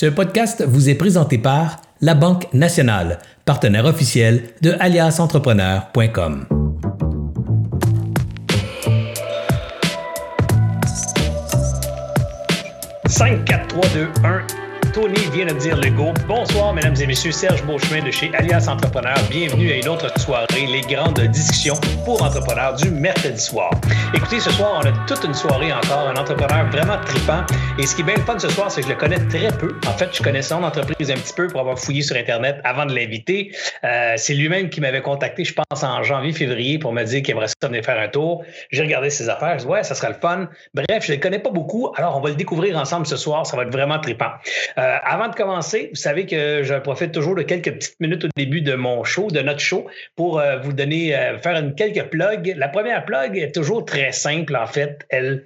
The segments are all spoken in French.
Ce podcast vous est présenté par La Banque Nationale, partenaire officiel de aliasentrepreneur.com. 5, 4, 3, 2, 1. Tony vient de dire le go. Bonsoir, mesdames et messieurs. Serge Beauchemin de chez Alias Entrepreneur. Bienvenue à une autre soirée, les grandes discussions pour entrepreneurs du mercredi soir. Écoutez, ce soir, on a toute une soirée encore, un entrepreneur vraiment trippant. Et ce qui est bien le fun ce soir, c'est que je le connais très peu. En fait, je connais son entreprise un petit peu pour avoir fouillé sur Internet avant de l'inviter. Euh, c'est lui-même qui m'avait contacté, je pense, en janvier-février pour me dire qu'il aimerait ça venir faire un tour. J'ai regardé ses affaires. Je dis, ouais, ça sera le fun. Bref, je ne le connais pas beaucoup. Alors, on va le découvrir ensemble ce soir. Ça va être vraiment trippant. Euh, avant de commencer, vous savez que je profite toujours de quelques petites minutes au début de mon show, de notre show, pour euh, vous donner, euh, faire quelques plugs. La première plug est toujours très simple, en fait. Elle,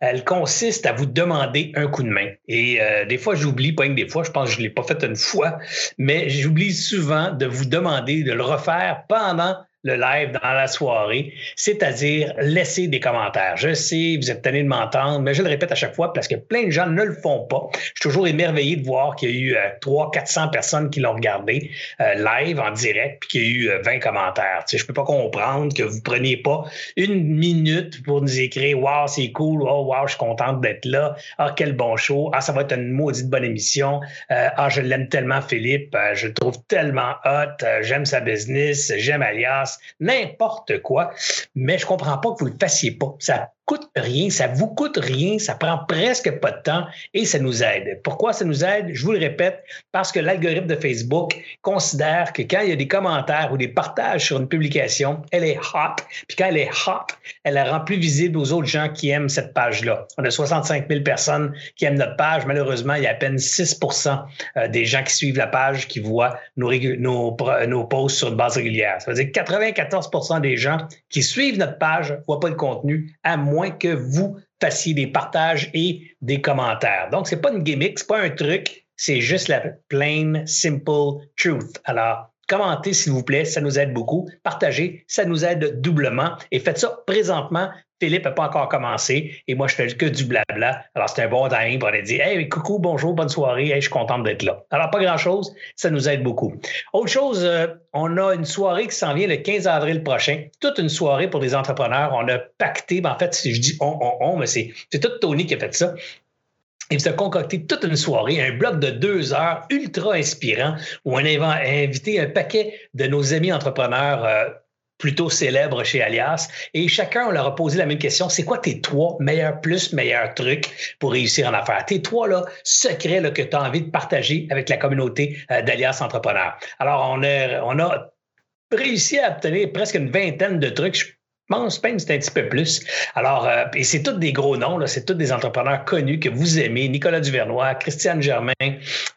elle consiste à vous demander un coup de main. Et des fois, j'oublie, pas une des fois, je pense que je ne l'ai pas fait une fois, mais j'oublie souvent de vous demander de le refaire pendant le live dans la soirée, c'est-à-dire laisser des commentaires. Je sais, vous êtes tanné de m'entendre, mais je le répète à chaque fois parce que plein de gens ne le font pas. Je suis toujours émerveillé de voir qu'il y a eu euh, 300, 400 personnes qui l'ont regardé euh, live en direct, puis qu'il y a eu 20 euh, commentaires. Tu sais, je peux pas comprendre que vous preniez pas une minute pour nous écrire « Wow, c'est cool! Oh, wow, je suis contente d'être là! Ah, quel bon show! Ah, ça va être une maudite bonne émission! Euh, ah, je l'aime tellement, Philippe! je le trouve tellement hot! j'aime sa business! J'aime Alias! N'importe quoi, mais je comprends pas que vous le fassiez pas. Ça coûte rien, ça vous coûte rien, ça prend presque pas de temps et ça nous aide. Pourquoi ça nous aide? Je vous le répète, parce que l'algorithme de Facebook considère que quand il y a des commentaires ou des partages sur une publication, elle est hot. Puis quand elle est hot, elle la rend plus visible aux autres gens qui aiment cette page-là. On a 65 000 personnes qui aiment notre page. Malheureusement, il y a à peine 6% euh, des gens qui suivent la page qui voient nos, posts sur une base régulière. Ça veut dire que 94% des gens qui suivent notre page ne voient pas le contenu à moins que vous fassiez des partages et des commentaires. Donc, c'est pas une gimmick, c'est pas un truc, c'est juste la plain, simple truth. Alors, commentez s'il vous plaît, ça nous aide beaucoup. Partagez, ça nous aide doublement. Et faites ça présentement Philippe n'a pas encore commencé et moi, je fais que du blabla. Alors, c'est un bon timing pour aller dire Hey, coucou, bonjour, bonne soirée, hey, je suis content d'être là. Alors, pas grand-chose, ça nous aide beaucoup. Autre chose, euh, on a une soirée qui s'en vient le 15 avril prochain. Toute une soirée pour des entrepreneurs. On a pacté, ben, en fait, si je dis on, on, on, mais c'est tout Tony qui a fait ça. Il a concocté toute une soirée, un bloc de deux heures ultra inspirant où on a invité un paquet de nos amis entrepreneurs euh, plutôt célèbres chez Alias. Et chacun, on leur a posé la même question. C'est quoi tes trois meilleurs plus, meilleurs trucs pour réussir en affaires? Tes trois là, secrets là, que tu as envie de partager avec la communauté euh, d'Alias Entrepreneurs. Alors, on a, on a réussi à obtenir presque une vingtaine de trucs. Pense même c'est un petit peu plus. Alors, euh, et c'est tous des gros noms, c'est tous des entrepreneurs connus que vous aimez. Nicolas Duvernois, Christiane Germain,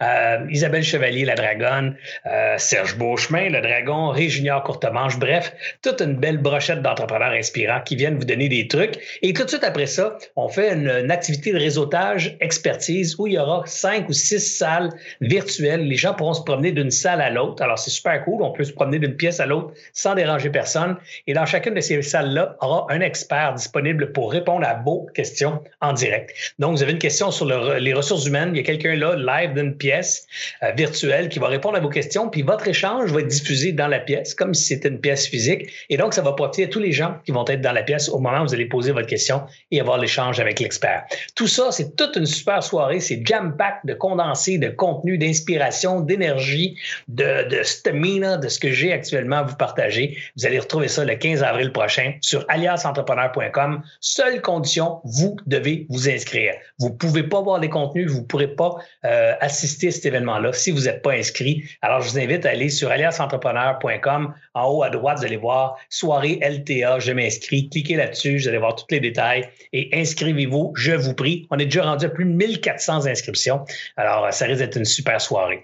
euh, Isabelle Chevalier, la Dragonne, euh, Serge Beauchemin, le Dragon, Réginior Courtemanche, bref, toute une belle brochette d'entrepreneurs inspirants qui viennent vous donner des trucs. Et tout de suite après ça, on fait une, activité de réseautage expertise où il y aura cinq ou six salles virtuelles. Les gens pourront se promener d'une salle à l'autre. Alors, c'est super cool. On peut se promener d'une pièce à l'autre sans déranger personne. Et dans chacune de ces salles là aura un expert disponible pour répondre à vos questions en direct. Donc, vous avez une question sur les ressources humaines, il y a quelqu'un là, live d'une pièce euh, virtuelle, qui va répondre à vos questions, puis votre échange va être diffusé dans la pièce, comme si c'était une pièce physique. Et donc, ça va profiter à tous les gens qui vont être dans la pièce au moment où vous allez poser votre question et avoir l'échange avec l'expert. Tout ça, c'est toute une super soirée. C'est jam-pack de condensé, de contenu, d'inspiration, d'énergie, de, de stamina, de ce que j'ai actuellement à vous partager. Vous allez retrouver ça le 15 avril prochain sur aliasentrepreneur.com. Seule condition, vous devez vous inscrire. Vous ne pouvez pas voir les contenus, vous ne pourrez pas euh, assister à cet événement-là si vous n'êtes pas inscrit. Alors, je vous invite à aller sur aliasentrepreneur.com. En haut à droite, vous allez voir soirée LTA, je m'inscris. Cliquez là-dessus, vous allez voir tous les détails et inscrivez-vous, je vous prie. On est déjà rendu à plus de 1400 inscriptions. Alors, ça risque d'être une super soirée.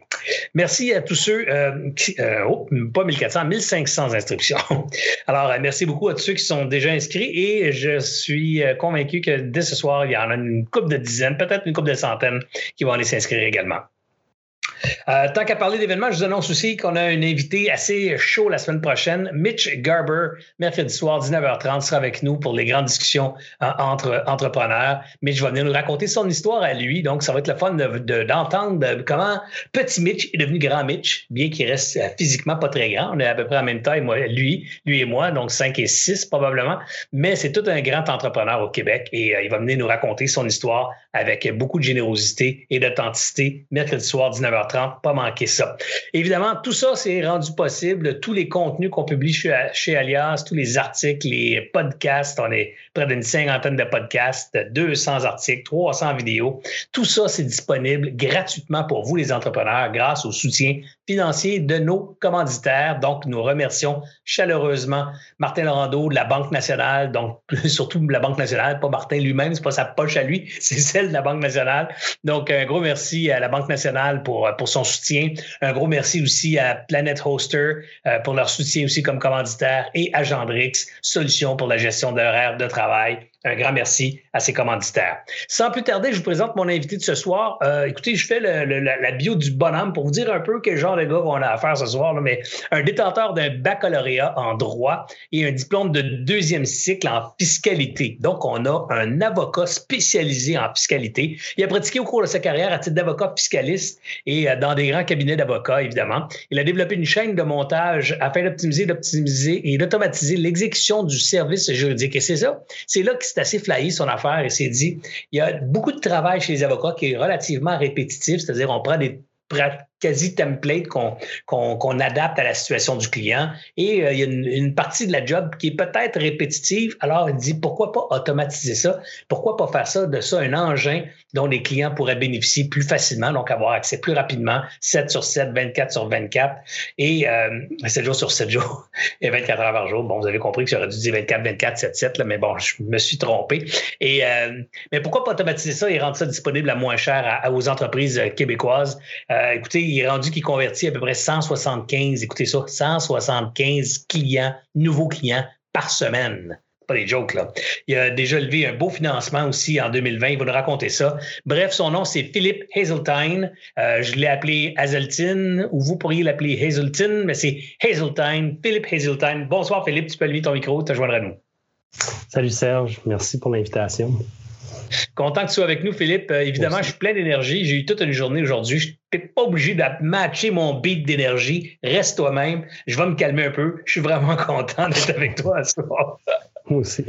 Merci à tous ceux, euh, qui, euh, oh, pas 1400, 1500 inscriptions. Alors, merci beaucoup à tous ceux qui sont déjà inscrits et je suis euh, convaincu que dès ce soir, il y en a une couple de dizaines, peut-être une couple de centaines qui vont aller s'inscrire également. Euh, tant qu'à parler d'événements, je vous annonce aussi qu'on a un invité assez chaud la semaine prochaine. Mitch Garber, mercredi soir, 19h30, sera avec nous pour les grandes discussions euh, entre entrepreneurs. Mitch va venir nous raconter son histoire à lui. Donc, ça va être le fun d'entendre de, comment petit Mitch est devenu grand Mitch, bien qu'il reste euh, physiquement pas très grand. On est à peu près en même taille, moi, lui, lui et moi, donc 5 et 6 probablement. Mais c'est tout un grand entrepreneur au Québec et il va venir nous raconter son histoire avec beaucoup de générosité et d'authenticité. Mercredi soir, 19h30 pas manquer ça. Évidemment, tout ça, c'est rendu possible. Tous les contenus qu'on publie chez, Alias, tous les articles, les podcasts, on est près d'une cinquantaine de podcasts, 200 articles, 300 vidéos. Tout ça, c'est disponible gratuitement pour vous, les entrepreneurs, grâce au soutien financier de nos commanditaires. Donc, nous remercions chaleureusement Martin Laurando de la Banque nationale, donc surtout la Banque nationale, pas Martin lui-même, c'est pas sa poche à lui, c'est celle de la Banque nationale. Donc, un gros merci à la Banque nationale pour pour son soutien. Un gros merci aussi à Planet Hoster euh, pour leur soutien aussi comme commanditaire et à Gendrix, solution pour la gestion d'horaires de travail un grand merci à ses commanditaires. Sans plus tarder, je vous présente mon invité de ce soir. Euh, écoutez, je fais la, bio du bonhomme pour vous dire un peu quel genre de gars on a à faire ce soir. mais un détenteur d'un baccalauréat en droit et un diplôme de deuxième cycle en fiscalité. Donc, on a un avocat spécialisé en fiscalité. Il a pratiqué au cours de sa carrière à titre d'avocat fiscaliste et euh, dans des grands cabinets d'avocats, évidemment. Il a développé une chaîne de montage afin d'optimiser, d'optimiser et d'automatiser l'exécution du service juridique. Et c'est ça, c'est là que c'est assez flyé son affaire et s'est dit, il y a beaucoup de travail chez les avocats qui est relativement répétitif, c'est-à-dire on prend des quasi template qu'on adapte à la situation du client. Et euh, il y a une, partie de la job qui est peut-être répétitive. Alors, il dit pourquoi pas automatiser ça? Pourquoi pas faire ça de ça un engin dont les clients pourraient bénéficier plus facilement, donc avoir accès plus rapidement, 7 sur 7, 24 sur 24 et 7 euh, jours sur 7 jours et 24 heures par jour. Bon, vous avez compris que j'aurais dû dire 24, 24, 7, 7, là, mais bon, je me suis trompé. Et, euh, mais pourquoi pas automatiser ça et rendre ça disponible à moins cher aux entreprises québécoises? écoutez, il est rendu qu'il convertit à peu près 175, écoutez ça, 175 clients, nouveaux clients par semaine pas des jokes, là. Il a déjà levé un beau financement aussi en 2020. Il va nous raconter ça. Bref, son nom, c'est Philippe Hazeltine. Euh, je l'ai appelé Hazeltine, ou vous pourriez l'appeler Hazeltine, mais c'est Hazeltine, Philippe Hazeltine. Bonsoir, Philippe. Tu peux lever ton micro, te joindre à nous. Salut, Serge. Merci pour l'invitation. Content que tu sois avec nous, Philippe. Euh, évidemment, je suis plein d'énergie. J'ai eu toute une journée aujourd'hui. Je n'es pas obligé de matcher mon beat d'énergie. Reste toi-même. Je vais me calmer un peu. Je suis vraiment content d'être avec toi ce soir. Moi aussi.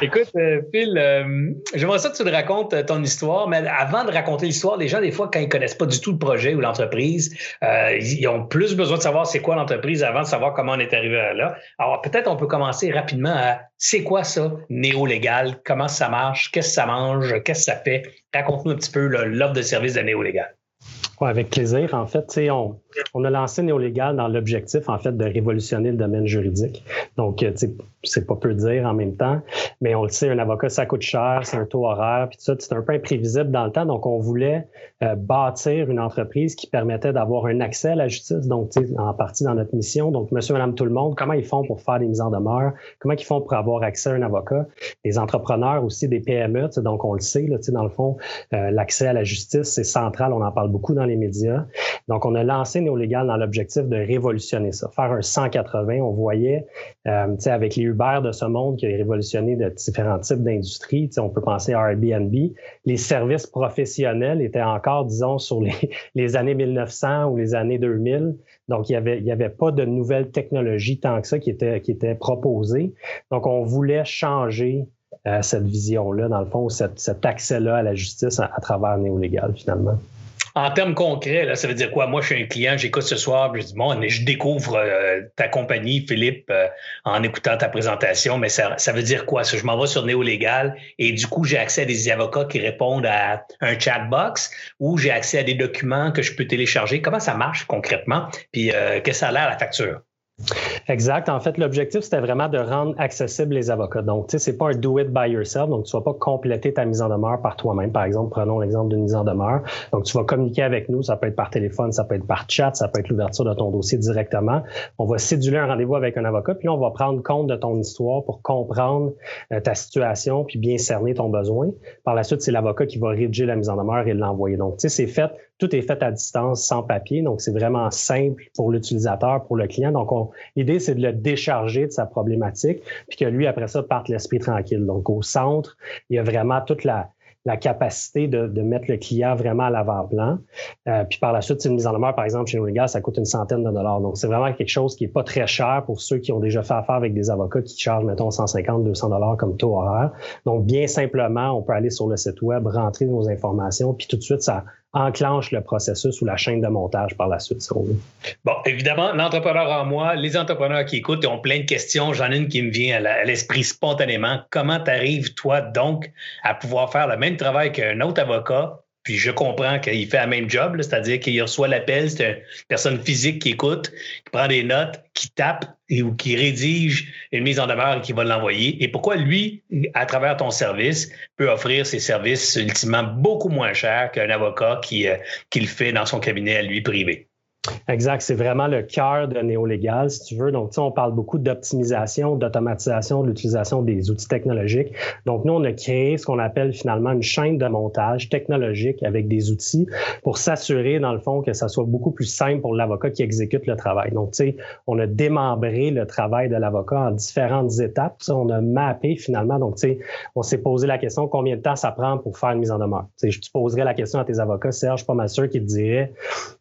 Écoute, euh, Phil, euh, j'aimerais ça que tu te racontes ton histoire, mais avant de raconter l'histoire, les gens, des fois, quand ils connaissent pas du tout le projet ou l'entreprise, ils ont plus besoin de savoir c'est quoi l'entreprise avant de savoir comment on est arrivé là. Alors, peut-être on peut commencer rapidement à c'est quoi ça, néo-légal? Comment ça marche? Qu'est-ce que ça mange? Qu'est-ce que ça fait? Raconte-nous un petit peu l'offre de service de néo-légal avec plaisir. En fait, on, on a lancé Néolégal dans l'objectif, en fait, de révolutionner le domaine juridique. Donc, euh, c'est pas peu dire en même temps, mais on le sait, un avocat, ça coûte cher, c'est un taux horaire, puis tout ça, c'est un peu imprévisible dans le temps. Donc, on voulait euh, bâtir une entreprise qui permettait d'avoir un accès à la justice, donc, en partie dans notre mission. Donc, monsieur, madame, tout le monde, comment ils font pour faire des mises en demeure? Comment ils font pour avoir accès à un avocat? Les entrepreneurs aussi, des PME, donc on le sait, là, dans le fond, euh, l'accès à la justice, c'est central, on en parle beaucoup dans les médias. Donc, on a lancé Néolégal dans l'objectif de révolutionner ça, faire un 180. On voyait, euh, avec les Uber de ce monde qui a révolutionné de différents types d'industries, on peut penser à Airbnb, les services professionnels étaient encore, disons, sur les, années 1900 ou les années 2000. Donc, il n'y avait, avait pas de nouvelles technologies tant que ça qui étaient, qui étaient proposées. Donc, on voulait changer euh, cette vision-là, dans le fond, cet accès-là à la justice à, à travers Néolégal, finalement. En termes concrets, là, ça veut dire quoi? Moi, je suis un client, j'écoute ce soir, je dis, bon, je découvre euh, ta compagnie, Philippe, euh, en écoutant ta présentation, mais ça, ça veut dire quoi? Je m'en vais sur Néolégal et du coup, j'ai accès à des avocats qui répondent à un chatbox ou j'ai accès à des documents que je peux télécharger. Comment ça marche concrètement? Puis, euh, qu'est-ce que ça a l'air la facture? Exact. En fait, l'objectif, c'était vraiment de rendre accessibles les avocats. Donc, tu sais, c'est pas un do it by yourself. Donc, tu vas pas compléter ta mise en demeure par toi-même. Par exemple, prenons l'exemple d'une mise en demeure. Donc, tu vas communiquer avec nous. Ça peut être par téléphone, ça peut être par chat, ça peut être l'ouverture de ton dossier directement. On va céduler un rendez-vous avec un avocat, puis on va prendre compte de ton histoire pour comprendre euh, ta situation, puis bien cerner ton besoin. Par la suite, c'est l'avocat qui va rédiger la mise en demeure et l'envoyer. Donc, tu sais, c'est fait tout est fait à distance, sans papier. Donc, c'est vraiment simple pour l'utilisateur, pour le client. Donc, l'idée, c'est de le décharger de sa problématique, puis que lui, après ça, parte l'esprit tranquille. Donc, au centre, il y a vraiment toute la, capacité de, mettre le client vraiment à l'avant-plan. Euh, puis par la suite, une mise en demeure, par exemple, chez Regal, ça coûte une centaine de dollars. Donc, c'est vraiment quelque chose qui est pas très cher pour ceux qui ont déjà fait affaire avec des avocats qui chargent, mettons, 150, 200 dollars comme taux horaire. Donc, bien simplement, on peut aller sur le site web, rentrer nos informations, puis tout de suite, ça enclenche le processus ou la chaîne de montage par la suite, si on veut. Bon, évidemment, l'entrepreneur en moi, les entrepreneurs qui écoutent ont plein de questions. J'en ai une qui me vient à l'esprit spontanément. Comment t'arrives, toi, donc, à pouvoir faire le même travail qu'un autre avocat puis je comprends qu'il fait la même job, c'est-à-dire qu'il reçoit l'appel, c'est une personne physique qui écoute, qui prend des notes, qui tape ou qui rédige une mise en demeure et qui va l'envoyer. Et pourquoi lui, à travers ton service, peut offrir ses services ultimement beaucoup moins chers qu'un avocat qui, euh, qui le fait dans son cabinet à lui privé? Exact. C'est vraiment le cœur de néolégal, si tu veux. Donc, on parle beaucoup d'optimisation, d'automatisation, de l'utilisation des outils technologiques. Donc, nous, on a créé ce qu'on appelle finalement une chaîne de montage technologique avec des outils pour s'assurer, dans le fond, que ça soit beaucoup plus simple pour l'avocat qui exécute le travail. Donc, tu sais, on a démembré le travail de l'avocat en différentes étapes. on a mappé finalement. Donc, tu sais, on s'est posé la question combien de temps ça prend pour faire une mise en demeure? Tu sais, je te poserais la question à tes avocats, Serge, pas mal sûr qu'ils te diraient,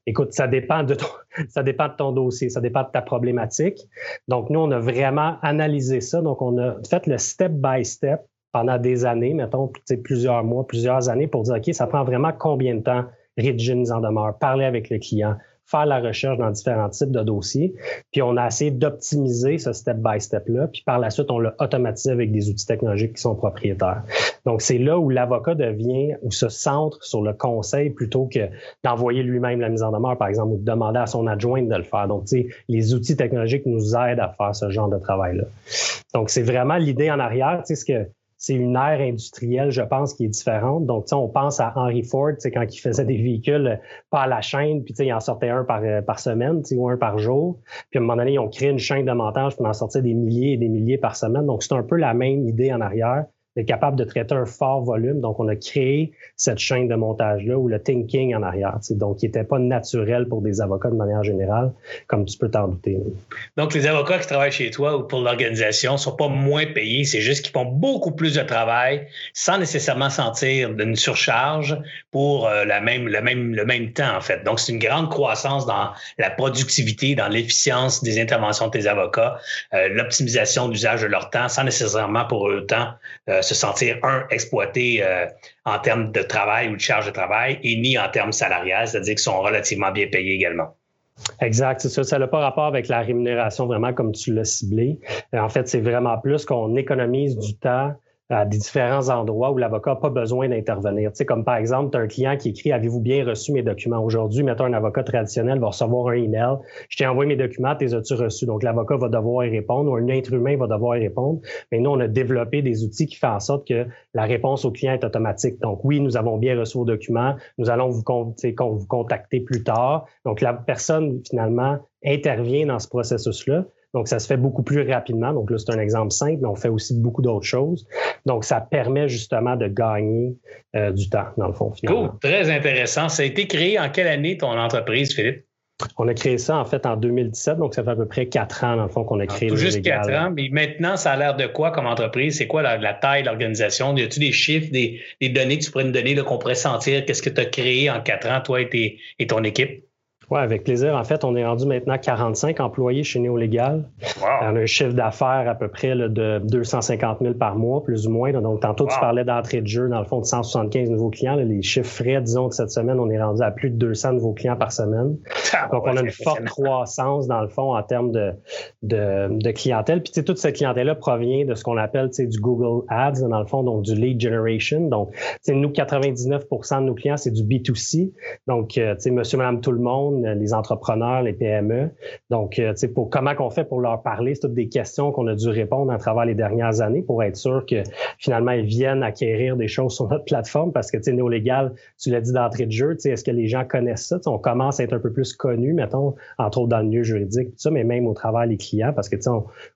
écoute, ça dépend de ça dépend de ton dossier, ça dépend de ta problématique. Donc, nous, on a vraiment analysé ça. Donc, on a fait le step by step pendant des années, mettons, plusieurs mois, plusieurs années pour dire, OK, ça prend vraiment combien de temps rédiger une mise en demeure, parler avec le client, faire la recherche dans différents types de dossiers. Puis on a essayé d'optimiser ce step-by-step-là. Puis par la suite, on l'a automatisé avec des outils technologiques qui sont propriétaires. Donc c'est là où l'avocat devient ou se centre sur le conseil plutôt que d'envoyer lui-même la mise en demeure, par exemple, ou de demander à son adjoint de le faire. Donc, tu sais, les outils technologiques nous aident à faire ce genre de travail-là. Donc, c'est vraiment l'idée en arrière. Tu sais, ce que c'est une ère industrielle, je pense, qui est différente. Donc, on pense à Henry Ford, quand il faisait des véhicules par la chaîne, puis il en sortait un par, euh, par semaine, ou un par jour. Puis à un moment donné, ils ont créé une chaîne de montage pour en sortir des milliers et des milliers par semaine. Donc, c'est un peu la même idée en arrière est capable de traiter un fort volume. Donc, on a créé cette chaîne de montage-là ou le thinking en arrière, donc qui n'était pas naturel pour des avocats de manière générale, comme tu peux t'en douter. Donc, les avocats qui travaillent chez toi ou pour l'organisation ne sont pas moins payés, c'est juste qu'ils font beaucoup plus de travail sans nécessairement sentir d'une surcharge pour euh, même, le, même, le même temps, en fait. Donc, c'est une grande croissance dans la productivité, dans l'efficience des interventions de tes avocats, euh, l'optimisation de l'usage de leur temps sans nécessairement pour autant euh, se sentir, un, exploité euh, en termes de travail ou de charge de travail, et ni en termes salariales, c'est-à-dire qu'ils sont relativement bien payés également. Exact, c'est ça. Ça n'a pas rapport avec la rémunération vraiment comme tu l'as ciblé. En fait, c'est vraiment plus qu'on économise du temps à des différents endroits où l'avocat n'a pas besoin d'intervenir. Tu sais, comme par exemple, tu as un client qui écrit Avez-vous bien reçu mes documents Aujourd'hui, mettons un avocat traditionnel va recevoir un email Je t'ai envoyé mes documents, les as-tu reçus Donc, l'avocat va devoir y répondre ou un être humain va devoir y répondre. Mais nous, on a développé des outils qui font en sorte que la réponse au client est automatique. Donc, oui, nous avons bien reçu vos documents, nous allons vous, vous contacter plus tard. Donc, la personne, finalement, intervient dans ce processus-là. Donc, ça se fait beaucoup plus rapidement. Donc là, c'est un exemple simple, mais on fait aussi beaucoup d'autres choses. Donc, ça permet justement de gagner euh, du temps, dans le fond. Finalement. Cool, très intéressant. Ça a été créé en quelle année ton entreprise, Philippe? On a créé ça en fait en 2017, donc ça fait à peu près quatre ans dans le fond qu'on a créé Tout juste quatre ans, mais maintenant ça a l'air de quoi comme entreprise? C'est quoi la, taille de l'organisation? Y a-t-il des chiffres, des, données que tu pourrais nous donner qu'on pourrait sentir? Qu'est-ce que tu as créé en quatre ans, toi et ton équipe? Oui, avec plaisir. En fait, on est rendu maintenant 45 employés chez Néolégal. On a un chiffre d'affaires à peu près de 250 000 par mois, plus ou moins. Donc, tantôt, tu parlais d'entrée de jeu, dans le fond, de 175 nouveaux clients. les chiffres frais, disons, de cette semaine, on est rendu à plus de 200 nouveaux clients par semaine. Ah, Donc, on a une forte croissance, dans le fond, en termes de, de, clientèle. Puis, toute cette clientèle-là provient de ce qu'on appelle du Google Ads, dans le fond, donc du lead generation. Donc, nous, 99% de nos clients, c'est du B2C. Donc, euh, tu sais, monsieur, madame, tout le monde, les entrepreneurs, les PME. Donc, euh, tu sais, pour comment qu'on fait pour leur parler, c'est toutes des questions qu'on a dû répondre à travers les dernières années pour être sûr que finalement ils viennent acquérir des choses sur notre plateforme parce que tu sais, néo-légal, tu l'as dit d'entrée de jeu, tu sais, est-ce que les gens connaissent ça? on commence à être un peu plus connus, mettons, entre autres dans le milieu juridique, tout ça, mais même au travers des clients parce que tu sais,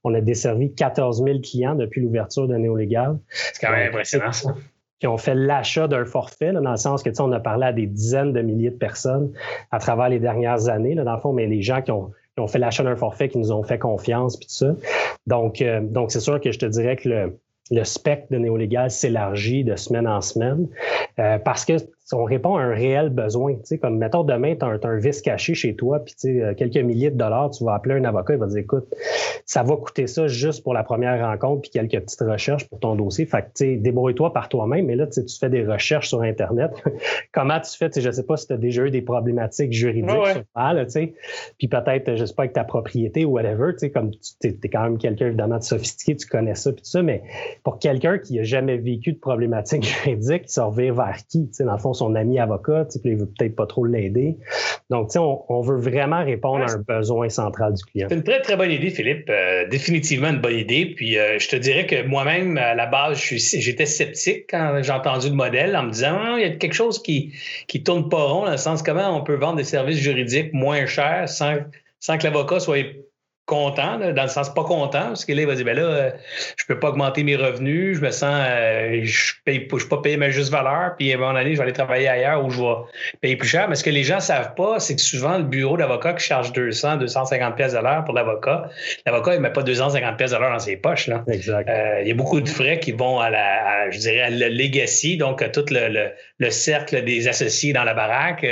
on, a desservi 14 000 clients depuis l'ouverture de Néo-légal. C'est quand même impressionnant ça. Qui ont fait l'achat d'un forfait, dans le sens que on a parlé à des dizaines de milliers de personnes à travers les dernières années, là, dans le fond, mais les gens qui ont, fait l'achat d'un forfait, qui nous ont fait confiance, puis tout ça. Donc, euh, donc c'est sûr que je te dirais que le, le spectre de néolégal s'élargit de semaine en semaine euh, parce que on répond à un réel besoin. Tu sais, comme mettons demain, tu as, un vice caché chez toi, puis tu sais, euh, quelques milliers de dollars, tu vas appeler un avocat, il va dire écoute, ça va coûter ça juste pour la première rencontre, puis quelques petites recherches pour ton dossier. Fait que tu sais, débrouille-toi par toi-même, mais là, tu fais des recherches sur Internet. Comment tu fais? Tu sais, je sais pas si tu as déjà eu des problématiques juridiques sur tu sais, puis peut-être, je sais pas, avec ta propriété ou whatever, tu sais, comme tu es, quand même quelqu'un évidemment de sophistiqué, tu connais ça, puis tout ça, mais pour quelqu'un qui a jamais vécu de problématiques juridiques, revient vers qui? Dans le fond, son ami avocat, puis il veut peut-être pas trop l'aider. Donc, on, on, veut vraiment répondre à un besoin central du client. C'est une très, très bonne idée, Philippe. Euh, définitivement une bonne idée. Puis, euh, je te dirais que moi-même, à la base, j'étais sceptique quand j'ai entendu le modèle en me disant, ah, il y a quelque chose qui qui tourne pas rond, dans le sens comment on peut vendre des services juridiques moins chers sans, sans que l'avocat soit content, dans le sens pas content, parce que là, il va dire, ben là, euh, je peux pas augmenter mes revenus, je me sens, euh, je paye, je peux pas payer ma juste valeur, puis à un moment donné, je vais aller travailler ailleurs où je vais payer plus cher. Mais ce que les gens savent pas, c'est que souvent, le bureau d'avocat qui charge 200, 250 pièces à l'heure pour l'avocat, l'avocat, il met pas 250 pièces à l'heure dans ses poches, là. Exact. Euh, il y a beaucoup de frais qui vont à la, je dirais, à le legacy, donc à tout le, le, cercle des associés dans la baraque,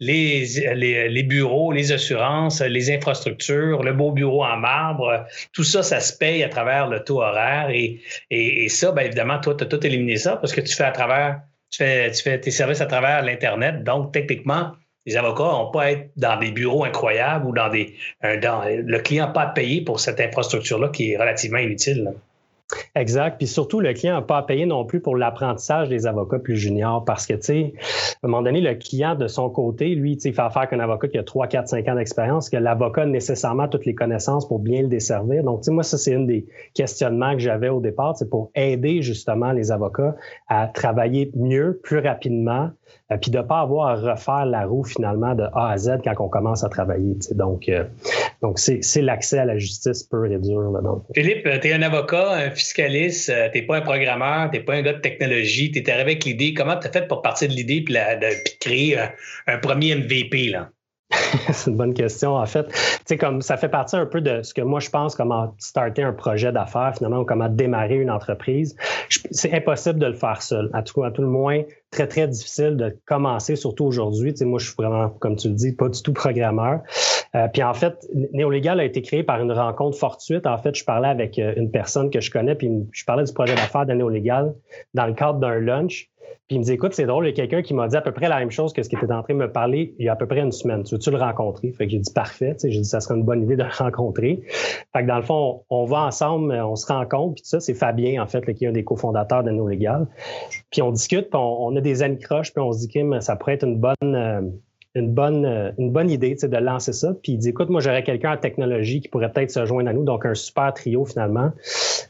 les, les, les bureaux, les assurances, les infrastructures, le beau bureau en marbre. Tout ça, ça se paye à travers le taux horaire. Et, et, ça, bien évidemment, toi, tu as tout éliminé ça parce que tu fais à travers, tu fais, tu fais tes services à travers l'Internet. Donc, techniquement, les avocats n'ont pas à être dans des bureaux incroyables ou dans des. Dans, le client n'a pas à payer pour cette infrastructure-là qui est relativement inutile. Exact. Puis surtout, le client n'a pas à payer non plus pour l'apprentissage des avocats plus juniors parce que, tu sais, à un moment donné, le client, de son côté, lui, tu il fait affaire qu'un avocat qui a 3, 4, 5 ans d'expérience, que l'avocat a nécessairement toutes les connaissances pour bien le desservir. Donc, moi, ça, c'est une des questionnements que j'avais au départ, c'est pour aider justement les avocats à travailler mieux, plus rapidement, puis de ne pas avoir à refaire la roue finalement de A à Z quand on commence à travailler. Donc, euh, donc c'est l'accès à la justice pure et dure. Là, donc. Philippe, tu es un avocat, un fiscaliste, euh, tu n'es pas un programmeur, tu n'es pas un gars de technologie, tu es arrivé avec l'idée. Comment tu as fait pour partir de l'idée puis de, créer un, premier MVP? Là? c'est une bonne question. En fait, comme ça fait partie un peu de ce que moi je pense comment starter un projet d'affaires finalement ou comment démarrer une entreprise. C'est impossible de le faire seul. À tout, le moins, très très difficile de commencer, surtout aujourd'hui. Moi je suis vraiment, comme tu le dis, pas du tout programmeur. Euh, puis en fait, Néolégal a été créé par une rencontre fortuite. En fait, je parlais avec euh, une personne que je connais, puis je parlais du projet d'affaires de Néolégal dans le cadre d'un lunch. Puis il me dit Écoute, c'est drôle, il y a quelqu'un qui m'a dit à peu près la même chose que ce qui était en train de me parler il y a à peu près une semaine. Tu veux-tu le rencontrer? Fait que j'ai dit parfait. J'ai dit ça serait une bonne idée de le rencontrer. Fait que dans le fond, on, va ensemble, on se rencontre, puis ça, c'est Fabien, en fait, qui est un des cofondateurs de No Légal. Puis on discute, puis on, a des amis croches, puis on se dit que ça pourrait être une bonne. Euh, une bonne, euh, une bonne idée de lancer ça. Puis il dit écoute, moi j'aurais quelqu'un en technologie qui pourrait peut-être se joindre à nous, donc un super trio finalement,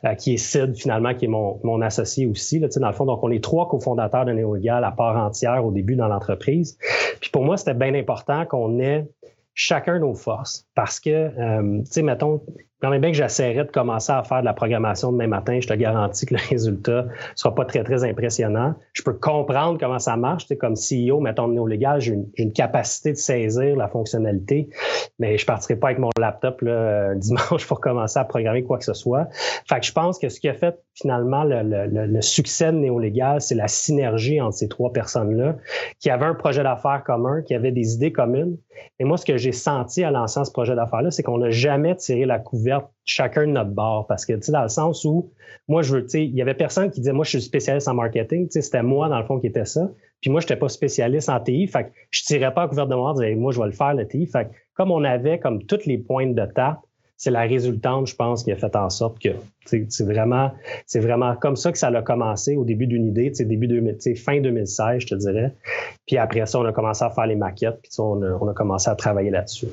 euh, qui est Sid finalement, qui est mon, mon associé aussi. Là, dans le fond, donc on est trois cofondateurs de NeoEgal à part entière au début dans l'entreprise. Puis pour moi, c'était bien important qu'on ait chacun nos forces parce que, euh, tu sais, mettons, quand même bien que j'essaierais de commencer à faire de la programmation demain matin, je te garantis que le résultat sera pas très, très impressionnant. Je peux comprendre comment ça marche. Tu comme CEO, mettons, de néo-légal, j'ai une, capacité de saisir la fonctionnalité, mais je partirai pas avec mon laptop là, dimanche pour commencer à programmer quoi que ce soit. Fait que je pense que ce qui a fait finalement le, le, le succès de néo-légal, c'est la synergie entre ces trois personnes-là qui avaient un projet d'affaires commun, qui avaient des idées communes. Et moi, ce que j'ai senti à lancer ce projet d'affaires-là, c'est qu'on n'a jamais tiré la couverture chacun de notre bord. Parce que, tu sais, dans le sens où, moi, je veux, tu sais, il y avait personne qui disait, moi, je suis spécialiste en marketing. Tu sais, c'était moi, dans le fond, qui était ça. Puis moi, je n'étais pas spécialiste en TI. Fait que je tirais pas à couvert de moi, disais, moi, je vais le faire, le TI. Fait que, comme on avait, comme toutes les pointes de tape, c'est la résultante, je pense, qui a fait en sorte que c'est vraiment, c'est vraiment comme ça que ça a commencé au début d'une idée, début de, fin 2016, je te dirais. Puis après ça, on a commencé à faire les maquettes, puis on a commencé à travailler là-dessus.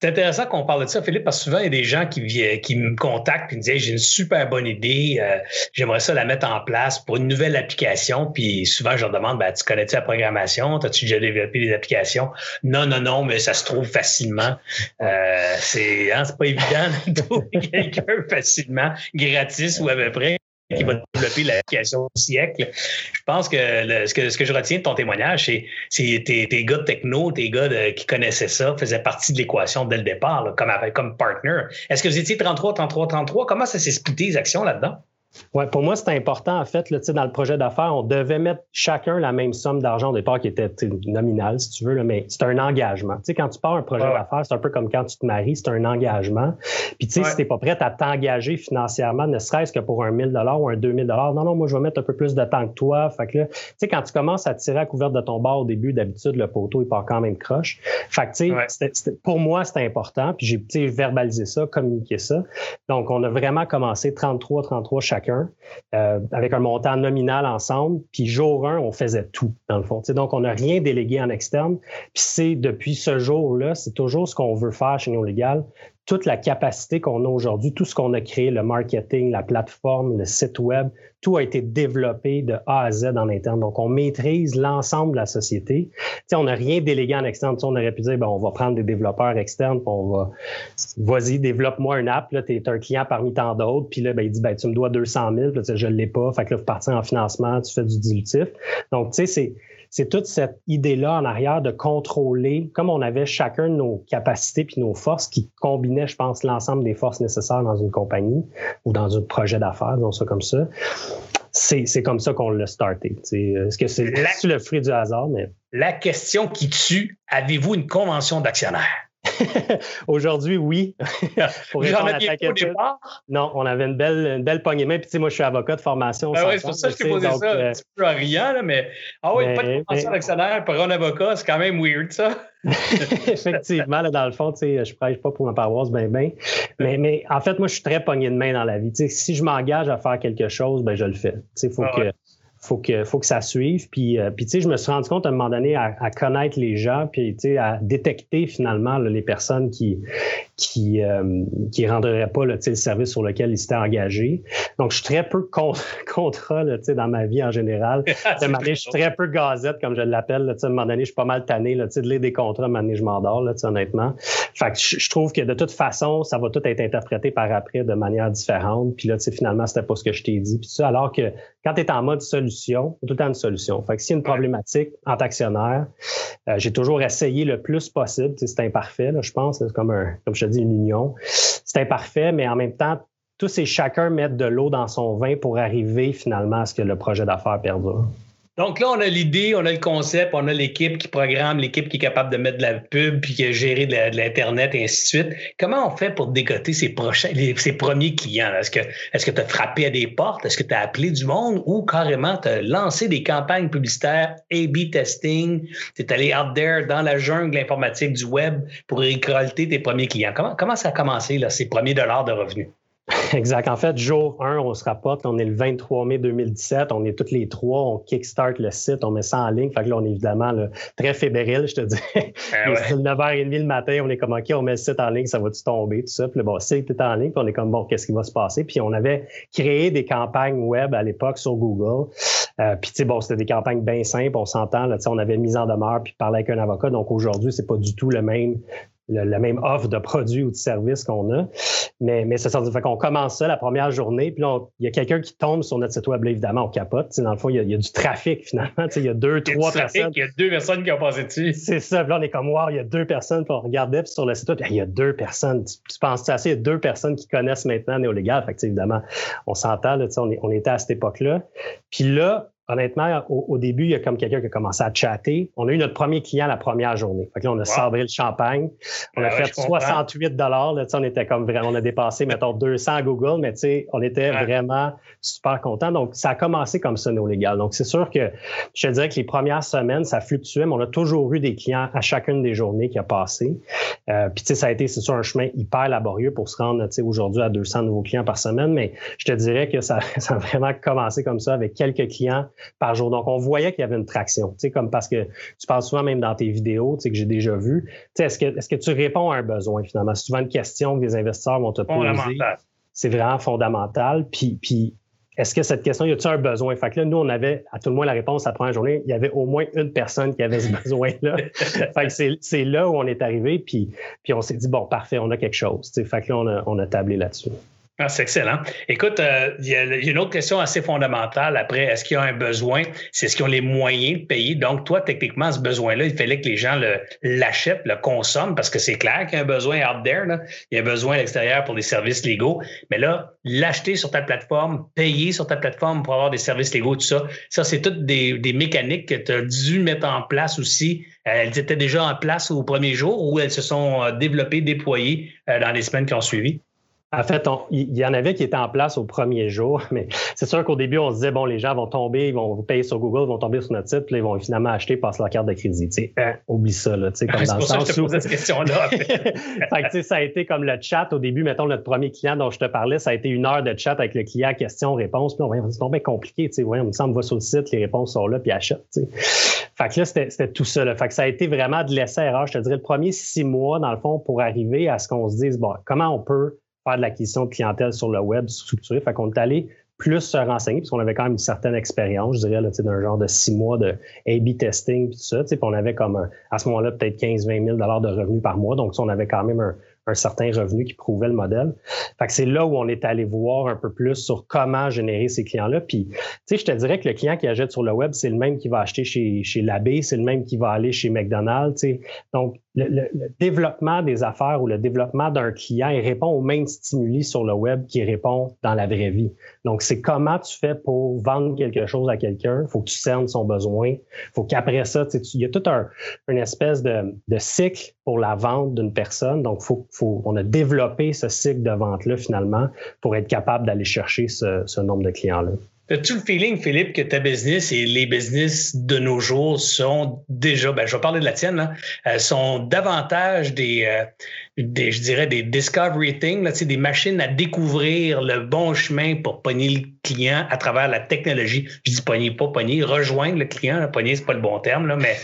C'est intéressant qu'on parle de ça, Philippe, parce que souvent, il y a des gens qui, qui me contactent et me disent J'ai une super bonne idée, euh, j'aimerais ça la mettre en place pour une nouvelle application. Puis souvent, je leur demande ben, Tu connais-tu la programmation? As-tu déjà développé des applications? Non, non, non, mais ça se trouve facilement. Euh, c'est hein, pas évident de trouver quelqu'un facilement, gratis ou à peu près qui va développer l'application du siècle. Je pense que, ce que ce que je retiens de ton témoignage, c'est tes, tes gars de techno, tes gars qui connaissaient ça, faisaient partie de l'équation dès le départ, comme, comme partner. Est-ce que vous étiez 33, 33, 33? Comment ça s'est splitté les actions là-dedans? Oui, pour moi, c'est important. En fait, là, dans le projet d'affaires, on devait mettre chacun la même somme d'argent au départ qui était nominale, si tu veux, là, mais c'est un engagement. sais, quand tu pars un projet d'affaires, c'est un peu comme quand tu te maries, c'est un engagement. Puis, tu sais, si tu n'es pas prêt à t'engager financièrement, ne serait-ce que pour un 1000 ou un 2000 non, non, moi, je vais mettre un peu plus de temps que toi. Fait que là, tu sais, quand tu commences à tirer à couverte de ton bord au début, d'habitude, le poteau, il part quand même croche. Fait que, tu sais, pour moi, c'était important. Puis, j'ai verbalisé ça, communiqué ça. Donc, on a vraiment commencé 33, 33 Euh, avec un montant nominal ensemble. Puis jour 1, on faisait tout, dans le fond. donc, on n'a rien délégué en externe. Puis c'est depuis ce jour-là, c'est toujours ce qu'on veut faire chez nos légales toute la capacité qu'on a aujourd'hui, tout ce qu'on a créé, le marketing, la plateforme, le site web, tout a été développé de A à Z en interne. Donc, on maîtrise l'ensemble de la société. sais, on n'a rien délégué en externe. on aurait pu dire, ben, on va prendre des développeurs externes, puis on va, vas-y, développe-moi une app. Là, tu es un client parmi tant d'autres. Puis là, ben, il dit, ben, tu me dois 200 000. Puis là, je ne l'ai pas. Fait que là, vous partez en financement, tu fais du dilutif. Donc, tu sais, c'est c'est toute cette idée-là en arrière de contrôler, comme on avait chacun nos capacités puis nos forces qui combinaient, je pense, l'ensemble des forces nécessaires dans une compagnie ou dans un projet d'affaires, disons ça comme ça. C'est comme ça qu'on l'a starté. Est-ce que c'est le fruit du hasard? Mais... La question qui tue, avez-vous une convention d'actionnaires? Aujourd'hui, oui. Pour J'en avais au départ? Non, on avait une belle, une belle poignée main. Puis, tu sais, moi, je suis avocat de formation. Ben oui, c'est pour ça que je t'ai posé ça un petit peu en riant, là, mais ah oui, pas de convention d'actionnaire pour un avocat, c'est quand même weird, ça. Effectivement, là, dans le fond, tu sais, je prêche pas pour ma paroisse, ben, ben. Mais, mais en fait, moi, je suis très pogné de main dans la vie. Tu sais, si je m'engage à faire quelque chose, ben, je le fais. Tu sais, il faut ah que faut que faut que ça suive. Puis euh, puis tu sais je me suis rendu compte à un moment donné à, connaître les gens puis tu sais à détecter finalement les personnes qui qui euh, qui rendraient pas le, le service sur lequel ils s'étaient engagés donc je suis très peu contre contrat tu sais dans ma vie en général je suis très peu gazette comme je l'appelle sais à un moment donné je suis pas mal tanné là, de lire des contrats à un moment donné je m'endors là honnêtement fait que je, trouve que de toute façon ça va tout être interprété par après de manière différente puis là finalement c'était pas ce que je t'ai dit puis ça alors que quand tu es en mode solution, tout le temps une solution. Fait que s'il y a une problématique en actionnaire, euh, j'ai toujours essayé le plus possible. C'est imparfait, là, je pense. Comme un, comme je dis, une union. C'est imparfait, mais en même temps, tous et chacun mettent de l'eau dans son vin pour arriver finalement à ce que le projet d'affaires perdure. Donc là, on a l'idée, on a le concept, on a l'équipe qui programme, l'équipe qui est capable de mettre de la pub, puis qui a géré de l'Internet, et ainsi de suite. Comment on fait pour prochains, ces premiers clients? Est-ce que est tu as frappé à des portes? Est-ce que tu as appelé du monde ou carrément tu as lancé des campagnes publicitaires, A-B testing, tu es allé out there dans la jungle informatique du web pour récolter tes premiers clients? Comment, comment ça a commencé, là, ces premiers dollars de revenus? Exact. En fait, jour 1, on se rapporte, on est le 23 mai 2017, on est toutes les trois, on kickstart le site, on met ça en ligne. Fait que là, on est évidemment très fébrile, je te dis. Ah c'est 9h30 le matin, on est comme, OK, on met le site en ligne, ça va-tu tomber, tout ça? Puis là, bon, c'est est en ligne, puis on est comme, bon, qu'est-ce qui va se passer? Puis on avait créé des campagnes web à l'époque sur Google. Euh, puis, tu sais, bon, c'était des campagnes bien simples, on s'entend, là, on avait mis en demeure, puis parlé avec un avocat. Donc, aujourd'hui, c'est pas du tout le même la même offre de produits ou de services qu'on a. Mais, mais ça, fait qu'on commence ça la première journée, puis là, il y a quelqu'un qui tombe sur notre site web, là, évidemment, on capote. dans le fond, il y, a, du trafic, finalement. Il y a deux, trois personnes. Il y a deux personnes qui ont passé dessus. C'est ça. Puis là, on est comme, wow, il y a deux personnes, puis on regardait, puis sur le site web, il y a deux personnes. Tu, penses ça, il y a deux personnes qui connaissent maintenant Néolégal. Fait que, évidemment, on s'entend, on, on était à cette époque-là. Puis là, honnêtement, au, début, il y a comme quelqu'un qui a commencé à chatter. On a eu notre premier client la première journée. Fait que là, on a sabré le champagne. On a ben fait 68 dollars. On était comme vraiment, on a dépassé, mettons, 200 à Google, mais tu sais, on était vraiment super contents. Donc, ça a commencé comme ça, nos légal. Donc, c'est sûr que je te dirais que les premières semaines, ça fluctuait, mais on a toujours eu des clients à chacune des journées qui a passé. Euh, puis, tu sais, ça a été, c'est sûr, un chemin hyper laborieux pour se rendre, tu sais, aujourd'hui à 200 nouveaux clients par semaine, mais je te dirais que ça, ça a vraiment commencé comme ça avec quelques clients par jour. Donc, on voyait qu'il y avait une traction, tu sais, comme parce que tu parles souvent même dans tes vidéos, tu sais, que j'ai déjà vu. Tu sais, est-ce que, est-ce que tu réponds à un besoin finalement? C'est souvent une question que les investisseurs vont te poser. C'est vraiment fondamental. Puis, puis est-ce que cette question, y a-t-il un besoin? Fait que là, nous, on avait à tout le moins la réponse la première journée. Il y avait au moins une personne qui avait ce besoin-là. fait que c'est là où on est arrivé, puis, puis on s'est dit, bon, parfait, on a quelque chose. Fait que là, on a, on a tablé là-dessus. Ah, c'est excellent. Écoute, euh, il, y a, une autre question assez fondamentale après. Est-ce qu'il y a un besoin? C'est ce qu'ils ont les moyens de payer. Donc, toi, techniquement, ce besoin-là, il fallait que les gens l'achètent, le, consomment, parce que c'est clair qu'il y a un besoin out there. Là. Il y a un besoin à l'extérieur pour des services légaux. Mais là, l'acheter sur ta plateforme, payer sur ta plateforme pour avoir des services légaux, tout ça, ça, c'est toutes des, des mécaniques que tu as dû mettre en place aussi. Elles étaient déjà en place au premier jour ou elles se sont euh, développées, déployées euh, dans les semaines qui ont suivi? En fait, il y en avait qui étaient en place au premier jour, mais c'est sûr qu'au début, on se disait, bon, les gens vont tomber, ils vont payer sur Google, ils vont tomber sur notre site, puis ils vont finalement acheter, passer leur carte de crédit. Tu sais, hein, oublie ça, là, tu sais, comme dans le sens où... cette question-là. fait que, ça a été comme le chat au début, mettons, notre premier client dont je te parlais, ça a été une heure de chat avec le client, question-réponse, puis on va c'est bien compliqué, tu sais, ouais, on me semble, va sur le site, les réponses sont là, puis achète, tu sais. Fait que là, c'était tout ça, là. Fait que ça a été vraiment de laisser erreur, je te dirais, le premier six mois, dans le fond, pour arriver à ce qu'on se dise, bon, comment on peut faire de l'acquisition de clientèle sur le web structuré. Fait qu'on est allé plus se renseigner, puisqu'on avait quand même une certaine expérience, je dirais, d'un genre de six mois de A-B testing, puis tout ça. Puis on avait comme, à ce moment-là, peut-être 15-20 000 de revenus par mois. Donc, on avait quand même un, un certain revenu qui prouvait le modèle. Fait que c'est là où on est allé voir un peu plus sur comment générer ces clients-là. Puis, tu sais, je te dirais que le client qui achète sur le web, c'est le même qui va acheter chez, chez l'abbé, c'est le même qui va aller chez McDonald's. Tu sais. Donc, le, développement des affaires ou le développement d'un client, il répond aux mêmes stimuli sur le web qui répond dans la vraie vie. Donc, c'est comment tu fais pour vendre quelque chose à quelqu'un. Il faut que tu cernes son besoin. Il faut qu'après ça, tu il y a tout un, une espèce de, de cycle pour la vente d'une personne. Donc, faut, faut, on a développé ce cycle de vente-là finalement pour être capable d'aller chercher ce, ce nombre de clients-là. As-tu le feeling, Philippe, que ta business et les business de nos jours sont déjà, ben, je vais parler de la tienne, là, euh, sont davantage des, euh, des, je dirais, des discovery things, là, des machines à découvrir le bon chemin pour pogner le client à travers la technologie. Je dis pogner, pas pogner, rejoindre le client. Là, pogner, c'est pas le bon terme, là, mais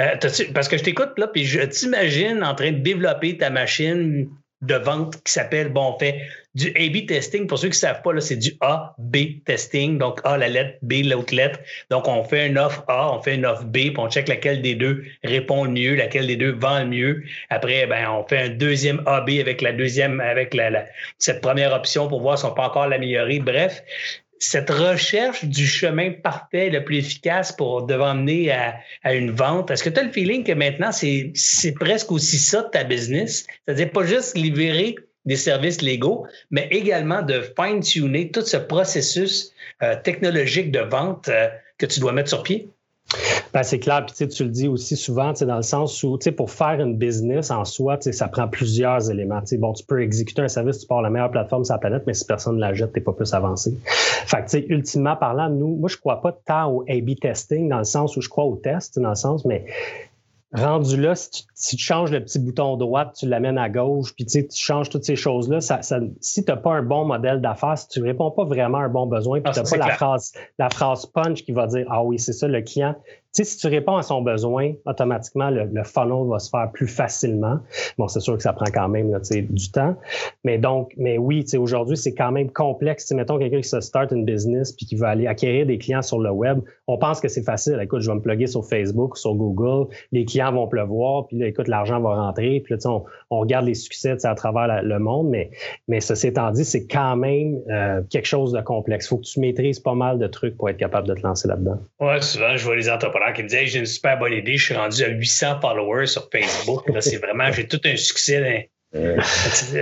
euh, parce que je t'écoute, là, puis je t'imagine en train de développer ta machine de vente qui s'appelle, bon, on fait du A-B testing. Pour ceux qui ne savent pas, c'est du A-B testing. Donc, A, la lettre, B, l'autre lettre. Donc, on fait une offre A, on fait une offre B, puis on check laquelle des deux répond le mieux, laquelle des deux vend le mieux. Après, ben, on fait un deuxième A-B avec la deuxième, avec la, cette première option pour voir si on peut encore l'améliorer. Bref, cette recherche du chemin parfait le plus efficace pour devoir mener à, à une vente, est-ce que tu as le feeling que maintenant, c'est, c'est presque aussi ça de ta business? C'est-à-dire pas juste libérer des services légaux, mais également de fine-tuner tout ce processus euh, technologique de vente euh, que tu dois mettre sur pied? Ben, c'est clair, puis tu le dis aussi souvent, dans le sens où pour faire une business en soi, ça prend plusieurs éléments. bon, tu peux exécuter un service, tu pars la meilleure plateforme sur la planète, mais si personne ne la jette, tu pas plus avancé. Fait que, ultimement parlant, nous, moi, je crois pas tant au A-B testing, dans le sens où je crois au test, dans le sens, mais rendu là, si tu, changes le petit bouton droit, tu l'amènes à gauche, puis tu changes toutes ces choses-là, ça, ça, si tu n'as pas un bon modèle d'affaires, si tu réponds pas vraiment à un bon besoin, puis ah, tu n'as pas la phrase, la phrase punch qui va dire Ah oui, c'est ça, le client, si tu réponds à son besoin, automatiquement, le, funnel va se faire plus facilement. Bon, c'est sûr que ça prend quand même du temps. Mais donc, mais oui, aujourd'hui, c'est quand même complexe. T'sais, mettons quelqu'un qui se start une business puis qui veut aller acquérir des clients sur le web. On pense que c'est facile. Écoute, je vais me plugger sur Facebook, sur Google. Les clients vont pleuvoir. Puis là, écoute, l'argent va rentrer. Puis là, on, regarde les succès à travers le monde. Mais, mais ceci étant dit, c'est quand même euh, quelque chose de complexe. faut que tu maîtrises pas mal de trucs pour être capable de te lancer là-dedans. Ouais, souvent, je vois les entrepreneurs qui me disait j'ai une super bonne idée, je suis rendu à 800 followers sur Facebook. Là, c'est vraiment, j'ai tout un succès. 800 000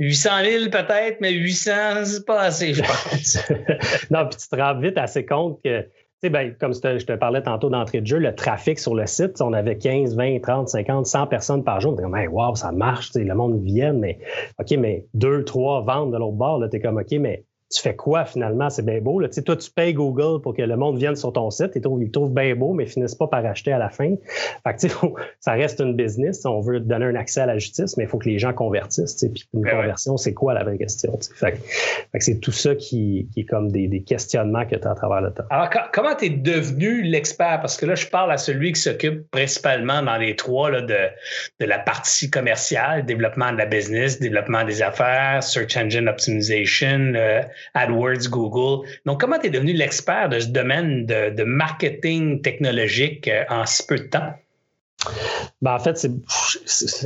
euh, peut-être, mais 800, c'est pas assez, je pense. non, puis tu te rends vite assez compte que, tu sais, ben, comme je te parlais tantôt d'entrée de jeu, le trafic sur le site, on avait 15, 20, 30, 50, 100 personnes par jour. On était comme, hey, wow, ça marche, le monde vient, mais OK, mais deux, trois ventes de l'autre bord, tu es comme, OK, mais tu fais quoi finalement? C'est bien beau. Là. Tu sais, toi, tu payes Google pour que le monde vienne sur ton site. Ils trouvent, ils trouvent bien beau, mais ils finissent pas par acheter à la fin. Fait que, tu sais, ça reste une business. On veut donner un accès à la justice, mais il faut que les gens convertissent. Tu sais, puis une ben conversion, c'est quoi la vraie question? Fait, que, c'est tout ça qui, qui est comme des, des questionnements que tu as à travers le temps. Alors, comment tu es devenu l'expert? Parce que là, je parle à celui qui s'occupe principalement dans les trois là, de, de la partie commerciale, développement de la business, développement des affaires, search engine optimization, euh, AdWords, Google. Donc, comment tu es devenu l'expert de ce domaine de, marketing technologique euh, en si peu de temps? Ben, en fait,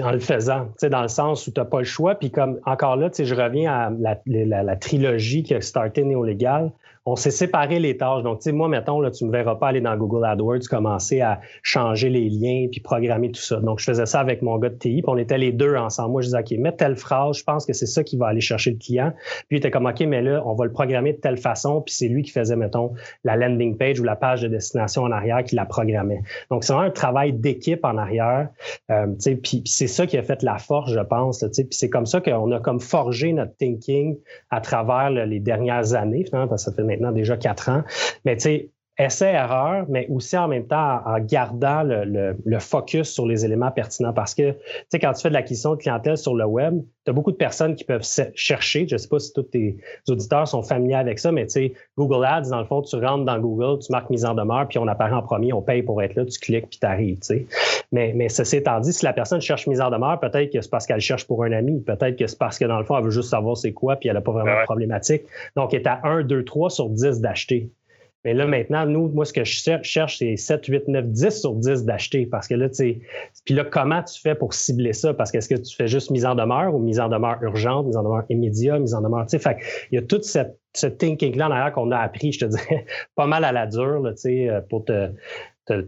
en le faisant, dans le sens où tu n'as pas le choix. Puis comme encore là, je reviens à la, trilogie qui a starté Néolégal on s'est séparé les tâches. Donc, tu sais, moi, mettons, là, tu me verras pas aller dans Google AdWords, commencer à changer les liens puis programmer tout ça. Donc, je faisais ça avec mon gars de TI, puis on était les deux ensemble. Moi, je disais, OK, mets telle phrase, je pense que c'est ça qui va aller chercher le client. Puis, il était comme, OK, mais là, on va le programmer de telle façon, puis c'est lui qui faisait, mettons, la landing page ou la page de destination en arrière qui la programmait. Donc, c'est vraiment un travail d'équipe en arrière. Euh, tu sais, puis, c'est ça qui a fait la force, je pense. Tu sais, puis c'est comme ça qu'on a comme forgé notre thinking à travers les dernières années, finalement, ça fait maintenant déjà quatre ans. Mais tu sais, essai-erreur, mais aussi en même temps en, gardant le, focus sur les éléments pertinents. Parce que, tu sais, quand tu fais de l'acquisition de clientèle sur le web, tu as beaucoup de personnes qui peuvent chercher. Je ne sais pas si tous tes auditeurs sont familiers avec ça, mais tu sais, Google Ads, dans le fond, tu rentres dans Google, tu marques mise en demeure, puis on apparaît en premier, on paye pour être là, tu cliques, puis tu arrives, tu sais. Mais, mais ceci étant dit, si la personne cherche mise en demeure, peut-être que c'est parce qu'elle cherche pour un ami, peut-être que c'est parce que dans le fond, elle veut juste savoir c'est quoi, puis elle n'a pas vraiment de problématique. Donc, elle est à 1, 2, 3 sur 10 d'acheter. Mais là, maintenant, nous, moi, ce que je cherche, c'est 7, 8, 9, 10 sur 10 d'acheter. Parce que là, tu sais, puis là, comment tu fais pour cibler ça? Parce que est-ce que tu fais juste mise en demeure ou mise en demeure urgente, mise en demeure immédiat, mise en demeure, tu sais, fait il y a toute cette, ce thinking-là en arrière qu'on a appris, je te dirais, pas mal à la dure, tu sais, euh, pour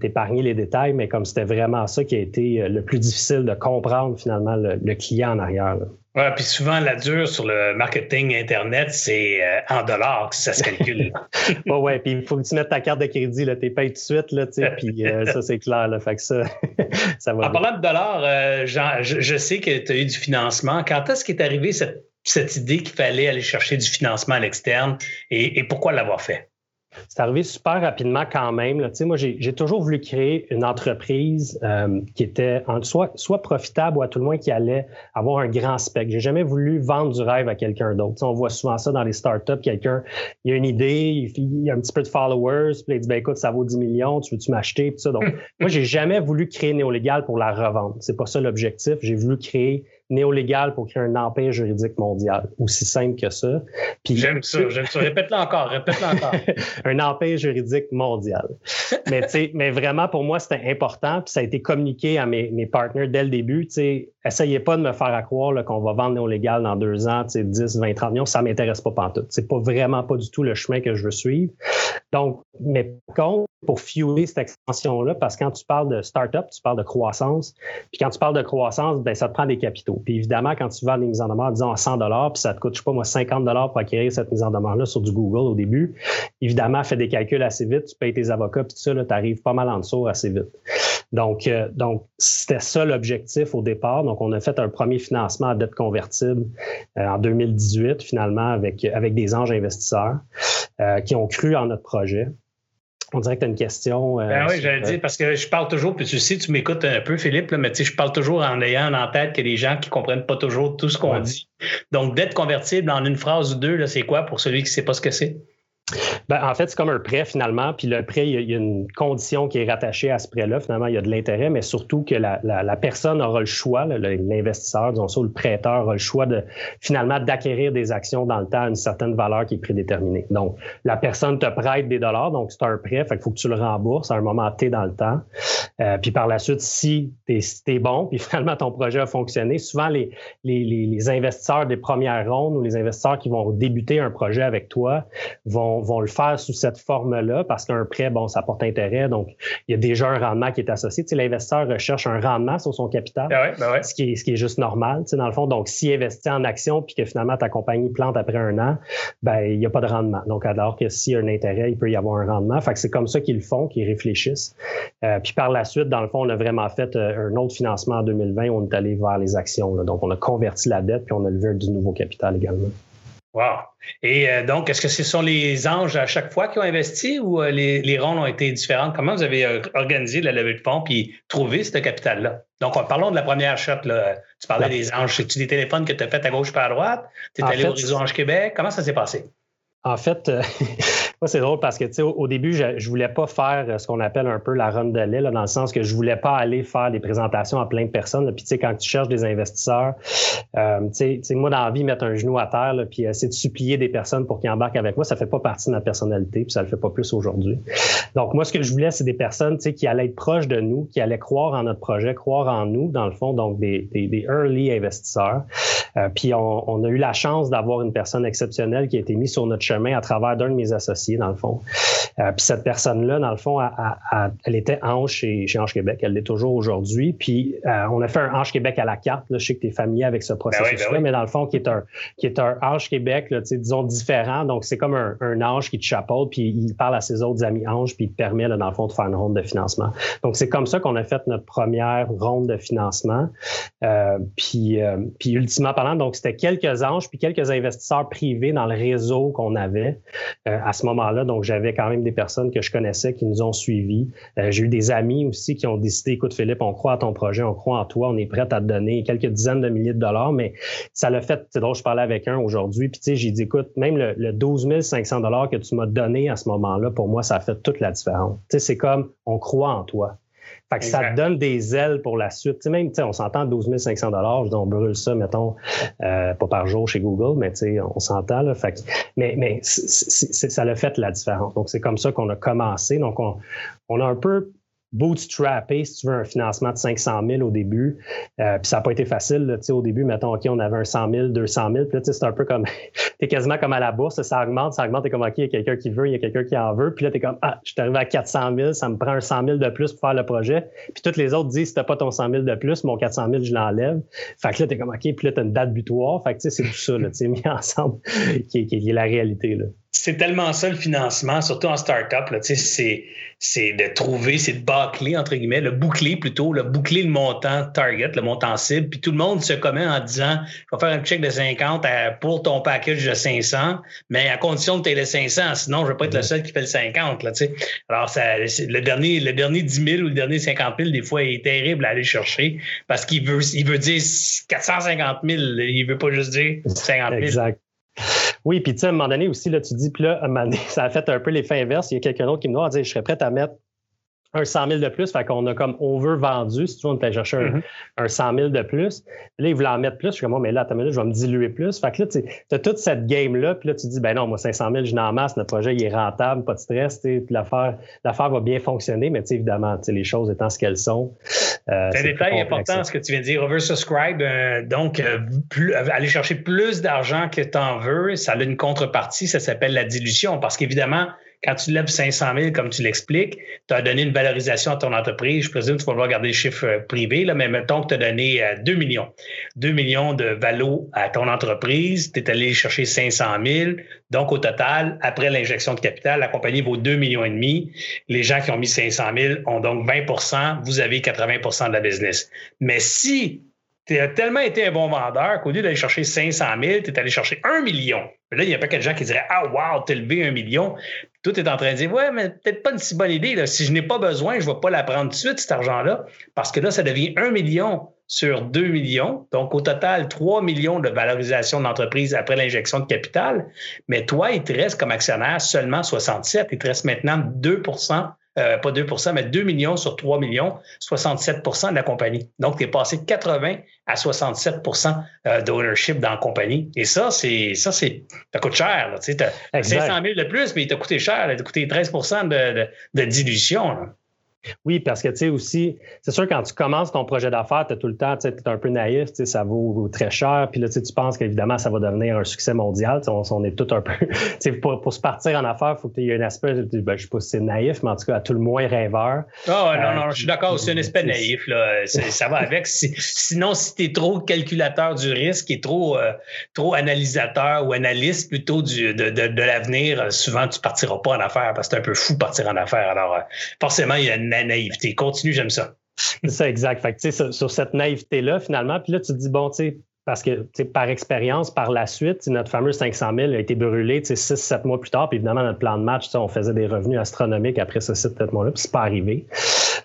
t'épargner les détails, mais comme c'était vraiment ça qui a été euh, le plus difficile de comprendre finalement le, client en arrière. Oui, puis souvent, la dure sur le marketing Internet, c'est euh, en dollars que ça se calcule. oui, ouais, puis il faut que tu mettes ta carte de crédit, t'es payé tout de suite, là, tu sais, puis euh, ça, c'est clair, là, fait que ça, ça va. En parlant de dollars, Jean, je, sais que tu as eu du financement. Quand est-ce qu'est arrivé cette, cette idée qu'il fallait aller chercher du financement à l'externe et pourquoi l'avoir fait? C'est arrivé super rapidement quand même. Là. Moi, j'ai toujours voulu créer une entreprise euh, qui était en, soit, soit profitable ou à tout le moins qui allait avoir un grand spec. J'ai jamais voulu vendre du rêve à quelqu'un d'autre. On voit souvent ça dans les startups. Quelqu'un, il a une idée, il, a un petit peu de followers, puis il dit, ben, écoute, ça vaut 10 millions, tu veux-tu m'acheter? Donc, moi, j'ai jamais voulu créer Néolégal pour la revendre. C'est pas ça l'objectif. J'ai voulu créer néolégal pour créer un empire juridique mondial. Aussi simple que ça. J'aime ça, j'aime ça. Répète-le encore, répète-le encore. un empire juridique mondial. mais, mais vraiment, pour moi, c'était important. Puis ça a été communiqué à mes, mes partenaires dès le début. Essayez pas de me faire à croire qu'on va vendre néolégal dans deux ans, 10, 20, 30 millions. Ça m'intéresse pas pantoute. C'est pas vraiment pas du tout le chemin que je veux suivre. Donc, mais par contre, pour fueler cette extension-là, parce que quand tu parles de start-up, tu parles de croissance. Puis quand tu parles de croissance, ben ça te prend des capitaux. Puis évidemment, quand tu vends des mises en demeure, disons à 100 puis ça te coûte, je sais pas moi, 50 pour acquérir cette mise en demeure-là sur du Google au début, évidemment, fais des calculs assez vite, tu payes tes avocats, puis tout ça, tu arrives pas mal en dessous assez vite. Donc, euh, donc c'était ça l'objectif au départ. Donc, on a fait un premier financement à dette convertible euh, en 2018, finalement, avec, avec des anges investisseurs euh, qui ont cru en notre projet. On dirait que tu as une question. Ben oui, j'allais dire, parce que je parle toujours, puis tu sais, tu m'écoutes un peu, Philippe, là, mais tu sais, je parle toujours en ayant en tête que les gens qui ne comprennent pas toujours tout ce qu'on dit. Donc, d'être convertible en une phrase ou deux, c'est quoi pour celui qui ne sait pas ce que c'est? Ben, en fait, c'est comme un prêt finalement. Puis le prêt, il y, a, une condition qui est rattachée à ce prêt-là. Finalement, il y a de l'intérêt, mais surtout que la, personne aura le choix, l'investisseur, disons ça, ou le prêteur aura le choix de finalement d'acquérir des actions dans le temps à une certaine valeur qui est prédéterminée. Donc, la personne te prête des dollars, donc c'est un prêt, fait qu'il faut que tu le rembourses à un moment T dans le temps. Euh, puis par la suite, si tu es, bon, puis finalement ton projet a fonctionné, souvent les, les, les investisseurs des premières rondes ou les investisseurs qui vont débuter un projet avec toi vont vont, le faire sous cette forme-là parce qu'un prêt, bon, ça porte intérêt. Donc, il y a déjà un rendement qui est associé. Tu sais, l'investisseur recherche un rendement sur son capital, ben ben ce, qui est, ce qui est juste normal, tu sais, dans le fond. Donc, s'il investit en action puis que finalement ta compagnie plante après un an, ben, il n'y a pas de rendement. Donc, alors que s'il y a un intérêt, il peut y avoir un rendement. Fait que c'est comme ça qu'ils le font, qu'ils réfléchissent. Euh, puis par la suite, dans le fond, on a vraiment fait euh, un autre financement en 2020. On est allé vers les actions. Donc, on a converti la dette puis on a levé du nouveau capital également. Wow. Et euh, donc, est-ce que ce sont les anges à chaque fois qui ont investi ou euh, les, les, rondes ont été différentes? Comment vous avez euh, organisé la levée de fonds puis trouvé ce capital-là? Donc, parlons de la première shot. Là. Tu parlais des anges. C'est-tu des téléphones que tu as fait à gauche et à droite? Tu es allé au réseau Ange Québec? Comment ça s'est passé? En fait, C'est drôle parce que, tu sais, au, début, je, je voulais pas faire ce qu'on appelle un peu la run de lait, dans le sens que je voulais pas aller faire des présentations à plein de personnes. Puis, tu sais, quand tu cherches des investisseurs, euh, tu sais, moi, dans la vie, mettre un genou à terre, là, puis essayer de supplier des personnes pour qu'ils embarquent avec moi, ça fait pas partie de ma personnalité, puis ça le fait pas plus aujourd'hui. Donc, moi, ce que je voulais, c'est des personnes, tu sais, qui allaient être proches de nous, qui allaient croire en notre projet, croire en nous, dans le fond, donc des, des, des early investisseurs. Euh, puis on, on, a eu la chance d'avoir une personne exceptionnelle qui a été mise sur notre chemin à travers d'un de mes associés, dans le fond. Euh, puis cette personne-là, dans le fond, elle était Ange chez, chez Ange Québec. Elle l'est toujours aujourd'hui. Puis euh, on a fait un Ange Québec à la carte. Là. Je sais que tu es familier avec ce ben processus-là, ben mais dans le fond, qui est un, qui est un Ange Québec, là, disons, différent. Donc, c'est comme un, un, ange qui te chapeaute, puis il parle à ses autres amis anges, puis il te permet, là, dans le fond, de faire une ronde de financement. Donc, c'est comme ça qu'on a fait notre première ronde de financement. Euh, puis, puis ultimement parlant, donc, c'était quelques anges, puis quelques investisseurs privés dans le réseau qu'on avait à ce Donc, j'avais quand même des personnes que je connaissais qui nous ont suivis. Euh, j'ai eu des amis aussi qui ont décidé, écoute Philippe, on croit à ton projet, on croit en toi, on est prêt à te donner quelques dizaines de milliers de dollars, mais ça l'a fait, c'est drôle, je parlais avec un aujourd'hui, puis tu sais, j'ai dit, écoute, même le, le 12 500 dollars que tu m'as donné à ce moment-là, pour moi, ça a fait toute la différence. Tu sais, c'est comme, on croit en toi. Fait que ça te donne des ailes pour la suite. Tu sais, même, tu sais, on s'entend 12 500 dollars, on brûle ça, mettons, euh, pas par jour chez Google, mais tu sais, on s'entend là. Fait que, mais mais ça l'a fait la différence. Donc c'est comme ça qu'on a commencé. Donc on, on a un peu bootstrappé, si tu veux, un financement de 500 000 au début. Euh, puis ça n'a pas été facile. Là, au début, mettons, OK, on avait un 100 000, 200 000. Puis là, c'est un peu comme, t'es quasiment comme à la bourse, ça augmente, ça augmente. T'es comme, OK, il y a quelqu'un qui veut, il y a quelqu'un qui en veut. Puis là, t'es comme, ah, je suis arrivé à 400 000, ça me prend un 100 000 de plus pour faire le projet. Puis toutes les autres disent, si t'as pas ton 100 000 de plus, mon 400 000, je l'enlève. Fait que là, t'es comme, OK, puis là, t'as une date butoir. Fait que, tu sais, c'est tout ça, là, tu mis ensemble, qui, qui, qui est la réalité, là c'est tellement ça le financement, surtout en start-up. C'est, de trouver, c'est de bâcler, entre guillemets, le boucler plutôt, le boucler le montant target, le montant cible. Puis tout le monde se commet en disant Je vais faire un chèque de 50 pour ton package de 500, mais à condition de tu le 500, sinon je ne vais pas être le seul qui fait le 50. Là, Alors, ça, le, dernier, le dernier 10 000 ou le dernier 50 000, des fois, est terrible à aller chercher parce qu'il veut, il veut dire 450 000. Il ne veut pas juste dire 50 000. Exact. Oui, puis tu sais, à un moment donné aussi, là, tu dis, puis là, à un moment donné, ça a fait un peu l'effet inverse. Il y a quelqu'un d'autre qui me dit, je serais prêt à mettre un 100 000 de plus. Fait qu'on a comme over-vendu, si tu veux, on était chercher un, mm-hmm. un, 100 000 de plus. Puis là, ils voulaient en mettre plus. Je suis comme, mais là, attends, je vais me diluer plus. Fait que là, tu as toute cette game-là. Puis là, tu dis, ben non, moi, 500 000, je n'en masse. Notre projet, il est rentable, pas de stress. L'affaire va bien fonctionner. Mais évidemment, les choses étant ce qu'elles sont. Euh, c'est un détail important, ce que tu viens de dire. Oversubscribe. Euh, donc, euh, plus, aller chercher plus d'argent que tu en veux, ça a une contrepartie. Ça s'appelle la dilution. Parce qu'évidemment, quand tu lèves 500 000, comme tu l'expliques, tu as donné une valorisation à ton entreprise. Je présume que tu vas voir garder les chiffres euh, privés, là, mais mettons que tu as donné 2 euh, millions. 2 millions de valo à ton entreprise. Tu es allé chercher 500 000. Donc, au total, après l'injection de capital, la compagnie vaut 2 millions et demi. Les gens qui ont mis 500 000 ont donc 20% Vous avez 80% de la business. Mais si tu as tellement été un bon vendeur qu'au lieu d'aller chercher 500 000, tu es allé chercher 1 million. là, il y a pas de gens qui diraient Ah, wow, t'as levé un million. Tout est en train de dire Ouais, mais peut-être pas une si bonne idée. Si je n'ai pas besoin, je ne vais pas la prendre tout de suite, cet argent-là, parce que là, ça devient 1 million sur 2 millions. Donc, au total, 3 millions de valorisation d'entreprise après l'injection de capital. Mais toi, il te reste comme actionnaire seulement 67. Il te reste maintenant 2 euh, pas 2% mais 2 millions sur 3 millions, 67% de la compagnie. Donc, tu es passé de 80 à 67% euh, d'ownership dans la compagnie. Et ça, c'est ça, c'est ça coûte cher. Tu as 500 000 de plus, mais il t'a coûté cher. Il t'a coûté 13 de, de, de dilution. Là. Oui, parce que tu sais aussi, c'est sûr quand tu commences ton projet d'affaires, tu es tout le temps, tu es un peu naïf, ça vaut très cher, puis là tu penses qu'évidemment ça va devenir un succès mondial, on, on, est tout un peu, pour, pour se partir en affaires, il faut qu'il y ait un aspect, ben, je sais pas si c'est naïf, mais en tout cas à tout le moins rêveur. Ah non, non, je suis d'accord, c'est un aspect naïf, là, ça va avec. sinon, si tu es trop calculateur du risque et trop, euh, trop analysateur ou analyste plutôt du, de, de, de l'avenir, souvent tu partiras pas en affaires parce que c'est un peu fou de partir en affaires. Alors, euh, forcément, il y a une la naïveté. Continue, j'aime ça. C'est ça, exact. Fait que, sur, sur cette naïveté-là, finalement, puis là, tu te dis, bon, tu sais, parce que par expérience, par la suite, notre fameux 500 000 a été brûlé 6-7 mois plus tard. Puis évidemment, notre plan de match, on faisait des revenus astronomiques après ce 7 mois-là, puis c'est pas arrivé.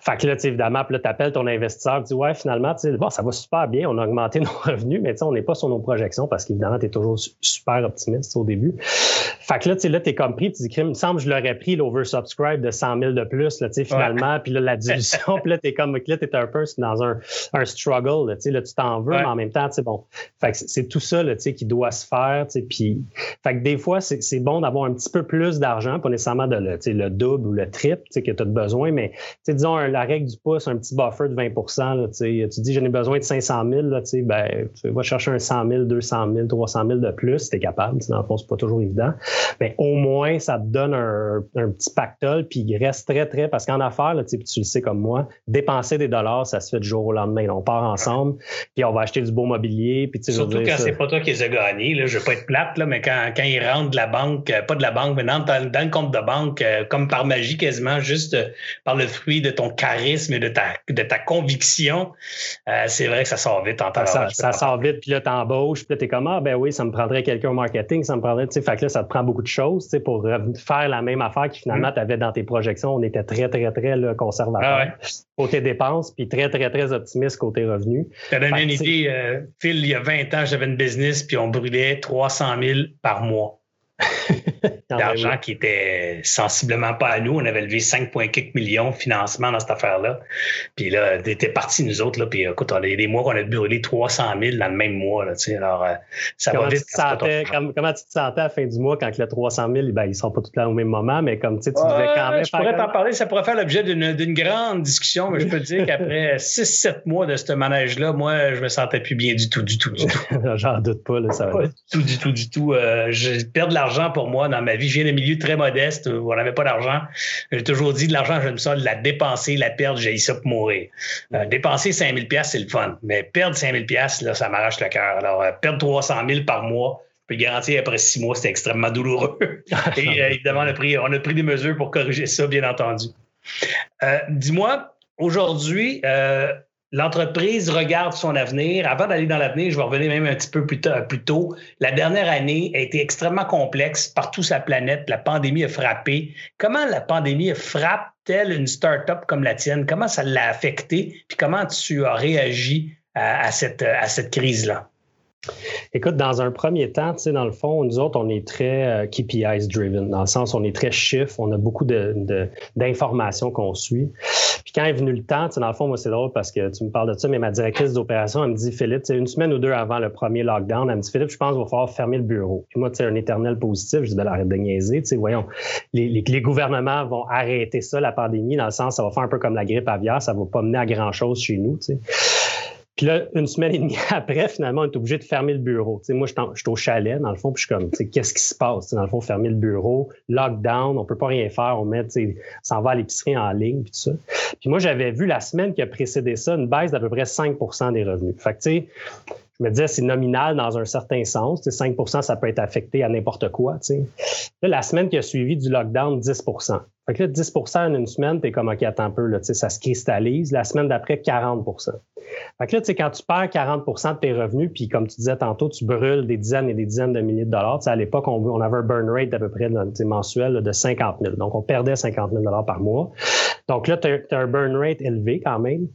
Fait que là, évidemment, puis là, tu appelles ton investisseur, tu dis Ouais, finalement, bon, ça va super bien, on a augmenté nos revenus, mais on n'est pas sur nos projections parce qu'évidemment, tu es toujours super optimiste au début. Fait que là, tu là, t'es comme pris, tu dis, il me semble que je l'aurais pris l'oversubscribe de 100 000 de plus, là, tu sais, finalement, puis là, la dilution, puis là, t'es comme, là, t'es un peu dans un, un struggle, tu sais, là, tu t'en veux, mais en même temps, tu sais, bon. Fait que c'est tout ça, là, tu sais, qui doit se faire, tu puis, fait que des fois, c'est bon d'avoir un petit peu plus d'argent, pas nécessairement de le, tu le double ou le triple, tu sais, que tu as besoin, mais, tu sais, disons, la règle du pouce, un petit buffer de 20 là, tu tu dis, j'en ai besoin de 500 000, là, tu ben, tu vas chercher un 100 000, 200 000, 300 000 de plus, si t'es capable, dans le fond, pas toujours évident. Mais au moins, ça te donne un, petit pactole, puis il reste très, très, parce qu'en affaires, là, tu le sais comme moi, dépenser des dollars, ça se fait du jour au lendemain. on part ensemble, puis on va acheter du beau mobilier. Puis, Surtout quand c'est pas toi qui les as gagnés, là, je veux pas être plate, là, mais quand, quand ils rentrent de la banque, euh, pas de la banque, mais dans, dans, le compte de banque, euh, comme par magie quasiment, juste euh, par le fruit de ton charisme et de ta, de ta conviction, c'est vrai que ça sort vite en temps. Ça, ça sort vite, puis là, t'embauches, puis là, t'es comme, ah, ben oui, ça me prendrait quelqu'un au marketing, ça me prendrait, tu sais, fait que là, ça te prend beaucoup de choses, tu sais, pour faire la même affaire qui finalement, mm. tu avais dans tes projections. On était très, très, très là, conservateur ah côté dépenses, puis très, très, très optimiste côté revenus. Tu donné une idée, euh, Phil, il y a 20 ans, j'avais une business, puis on brûlait 300 000 par mois. d'argent qui était sensiblement pas à nous. On avait levé 5,4 millions de financement dans cette affaire-là. Puis là, était parti nous autres. Là, puis écoute, on a des mois qu'on a brûlé 300 000 dans le même mois. Là, alors, euh, ça comment va vite. Tu comment tu te sentais à la fin du mois quand le 300 000, ben, ils sont pas tous là au même moment, mais comme tu devais quand même. Je pourrais t'en parler. Ça pourrait faire l'objet d'une grande discussion, mais je peux te dire qu'après 6-7 mois de ce manège-là, moi, je me sentais plus bien du tout, du tout, du tout. J'en doute pas. Là, ça va pas du tout, du tout, du tout. Euh, je perds de l'argent pour moi dans ma vie. Je viens d'un milieu très modeste où on n'avait pas d'argent. J'ai toujours dit de l'argent, j'aime ça, de la dépenser, la perdre, j'ai ça pour mourir. Euh, dépenser 5000 pièces c'est le fun, mais perdre 5000 pièces là, ça m'arrache le cœur. Alors, euh, perdre 300 000 par mois, je peux garantir après six mois, c'est extrêmement douloureux. Et euh, évidemment, on a, pris, on a pris des mesures pour corriger ça, bien entendu. Dis-moi, aujourd'hui, L'entreprise regarde son avenir. Avant d'aller dans l'avenir, je vais revenir même un petit peu plus, tôt. La dernière année a été extrêmement complexe partout sur la planète. La pandémie a frappé. Comment la pandémie frappe-t-elle une start-up comme la tienne? Comment ça l'a affecté? Puis comment tu as réagi à cette crise-là? Écoute, dans un premier temps, tu sais, dans le fond, nous autres, on est très euh, KPIs driven, dans le sens on est très chiffre, on a beaucoup d'informations qu'on suit. Puis quand est venu le temps, tu sais, dans le fond, moi, c'est drôle parce que tu me parles de ça, mais ma directrice d'opération, elle me dit, Philippe, une semaine ou deux avant le premier lockdown, elle me dit, Philippe, je pense qu'il va falloir fermer le bureau. Puis moi, tu sais, un éternel positif, je dis, ben, arrête de niaiser, tu sais, voyons, les, les, gouvernements vont arrêter ça, la pandémie, dans le sens, ça va faire un peu comme la grippe aviaire, ça va pas mener à grand-chose chez nous, tu sais. Puis là, une semaine et demie après, finalement, on est obligé de fermer le bureau. moi, je suis au chalet, dans le fond, puis je suis comme, qu'est-ce qui se passe? dans le fond, fermer le bureau, lockdown, on peut pas rien faire, on met, s'en va à l'épicerie en ligne, puis tout ça. Puis moi, j'avais vu la semaine qui a précédé ça, une baisse d'à peu près 5% des revenus. Fait que, tu sais, je me disais, c'est nominal dans un certain sens. 5% ça peut être affecté à n'importe quoi. La semaine qui a suivi du lockdown, 10% fait que là, 10% en une semaine, t'es comme, OK, attends un peu, ça se cristallise. La semaine d'après, 40% Fait que là, quand tu perds 40% de tes revenus, puis comme tu disais tantôt, tu brûles des dizaines et des dizaines de milliers de dollars. à l'époque, on, avait un burn rate d'à peu près mensuel de 50 000. Donc, on perdait 50 000 dollars par mois. Donc là, tu as, un burn rate élevé quand même.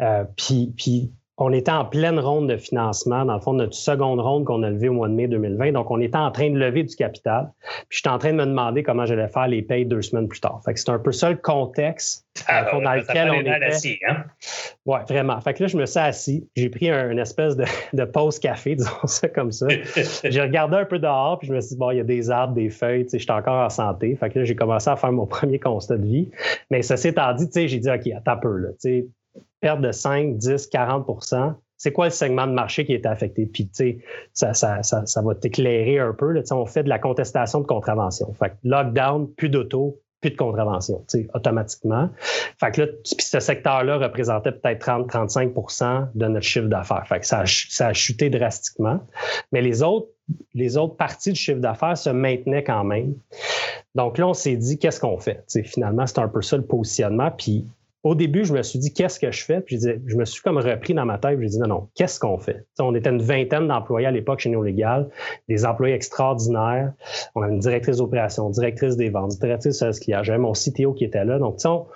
Euh, puis, puis on était en pleine ronde de financement, dans le fond, notre seconde ronde qu'on a levée au mois de mai 2020. Donc, on était en train de lever du capital. Puis, j'étais en train de me demander comment j'allais faire les payes deux semaines plus tard. Fait que c'est un peu ça le contexte ah, dans lequel on était. Assis, hein? Ouais, vraiment. Fait que là, je me suis assis. J'ai pris un, une espèce de, de pause café, disons ça comme ça. j'ai regardé un peu dehors, puis je me suis dit, bon, il y a des arbres, des feuilles, tu sais, j'étais encore en santé. Fait que là, j'ai commencé à faire mon premier constat de vie. Mais ça s'étant dit, tu sais, j'ai dit, OK, attends un peu, là, tu sais, perte de 5, 10, 40% c'est quoi le segment de marché qui est affecté? Puis, tu sais, ça, ça, ça, ça, va t'éclairer un peu. Là. On fait de la contestation de contravention. Fait que lockdown, plus d'auto, plus de contravention, tu sais, automatiquement. Fait que là, ce secteur-là représentait peut-être 30-35% de notre chiffre d'affaires. Fait que ça a, chuté drastiquement. Mais les autres, les autres parties du chiffre d'affaires se maintenaient quand même. Donc là, on s'est dit, qu'est-ce qu'on fait? sais, finalement, c'est un peu ça le positionnement. Puis au début, je me suis dit, qu'est-ce que je fais? Puis je, me suis comme repris dans ma tête. J'ai dit, non, non, qu'est-ce qu'on fait? on était une vingtaine d'employés à l'époque chez Néo-Légal, des employés extraordinaires. On avait une directrice d'opération, directrice des ventes, directrice de service client. J'avais mon CTO qui était là. Donc, on,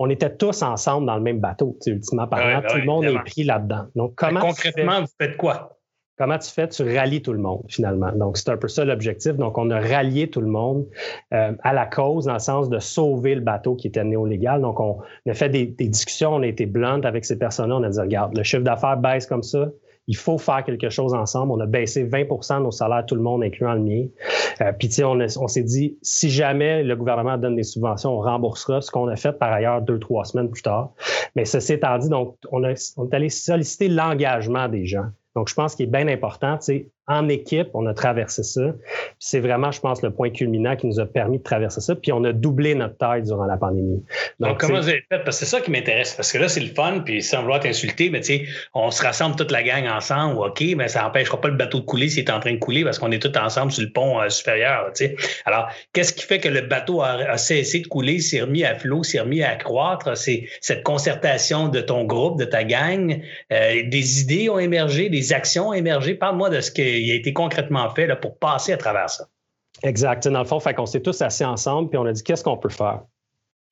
on était tous ensemble dans le même bateau, ultimement parlant. tout le monde est pris là-dedans. Donc, comment. Concrètement, vous faites quoi? Comment tu fais? Tu rallies tout le monde, finalement. Donc, c'est un peu ça l'objectif. Donc, on a rallié tout le monde euh, à la cause, dans le sens de sauver le bateau qui était néo-légal. Donc, on a fait des, discussions, on a été blunt avec ces personnes-là. On a dit, regarde, le chiffre d'affaires baisse comme ça. Il faut faire quelque chose ensemble. On a baissé 20 de nos salaires, tout le monde, incluant le mien. Euh, puis, tu sais, on, on s'est dit, si jamais le gouvernement donne des subventions, on remboursera ce qu'on a fait par ailleurs deux, trois semaines plus tard. Mais ceci étant dit, donc, on, a, on est allé solliciter l'engagement des gens. Donc, je pense qu'il est bien important, tu en équipe, on a traversé ça. C'est vraiment, je pense, le point culminant qui nous a permis de traverser ça. Puis on a doublé notre taille durant la pandémie. Donc, comment vous avez fait? Parce que c'est ça qui m'intéresse. Parce que là, c'est le fun, puis sans vouloir t'insulter, mais tu sais, on se rassemble toute la gang ensemble, OK, mais ça n'empêchera pas le bateau de couler s'il est en train de couler parce qu'on est tous ensemble sur le pont euh, supérieur, tu sais. Alors, qu'est-ce qui fait que le bateau a, cessé de couler, s'est remis à flot, s'est remis à croître? C'est cette concertation de ton groupe, de ta gang. Euh, des idées ont émergé, des actions ont émergé. Parle-moi de ce que il a été concrètement fait là, pour passer à travers ça. Exact. Dans le fond, fait qu'on s'est tous assis ensemble puis on a dit qu'est-ce qu'on peut faire?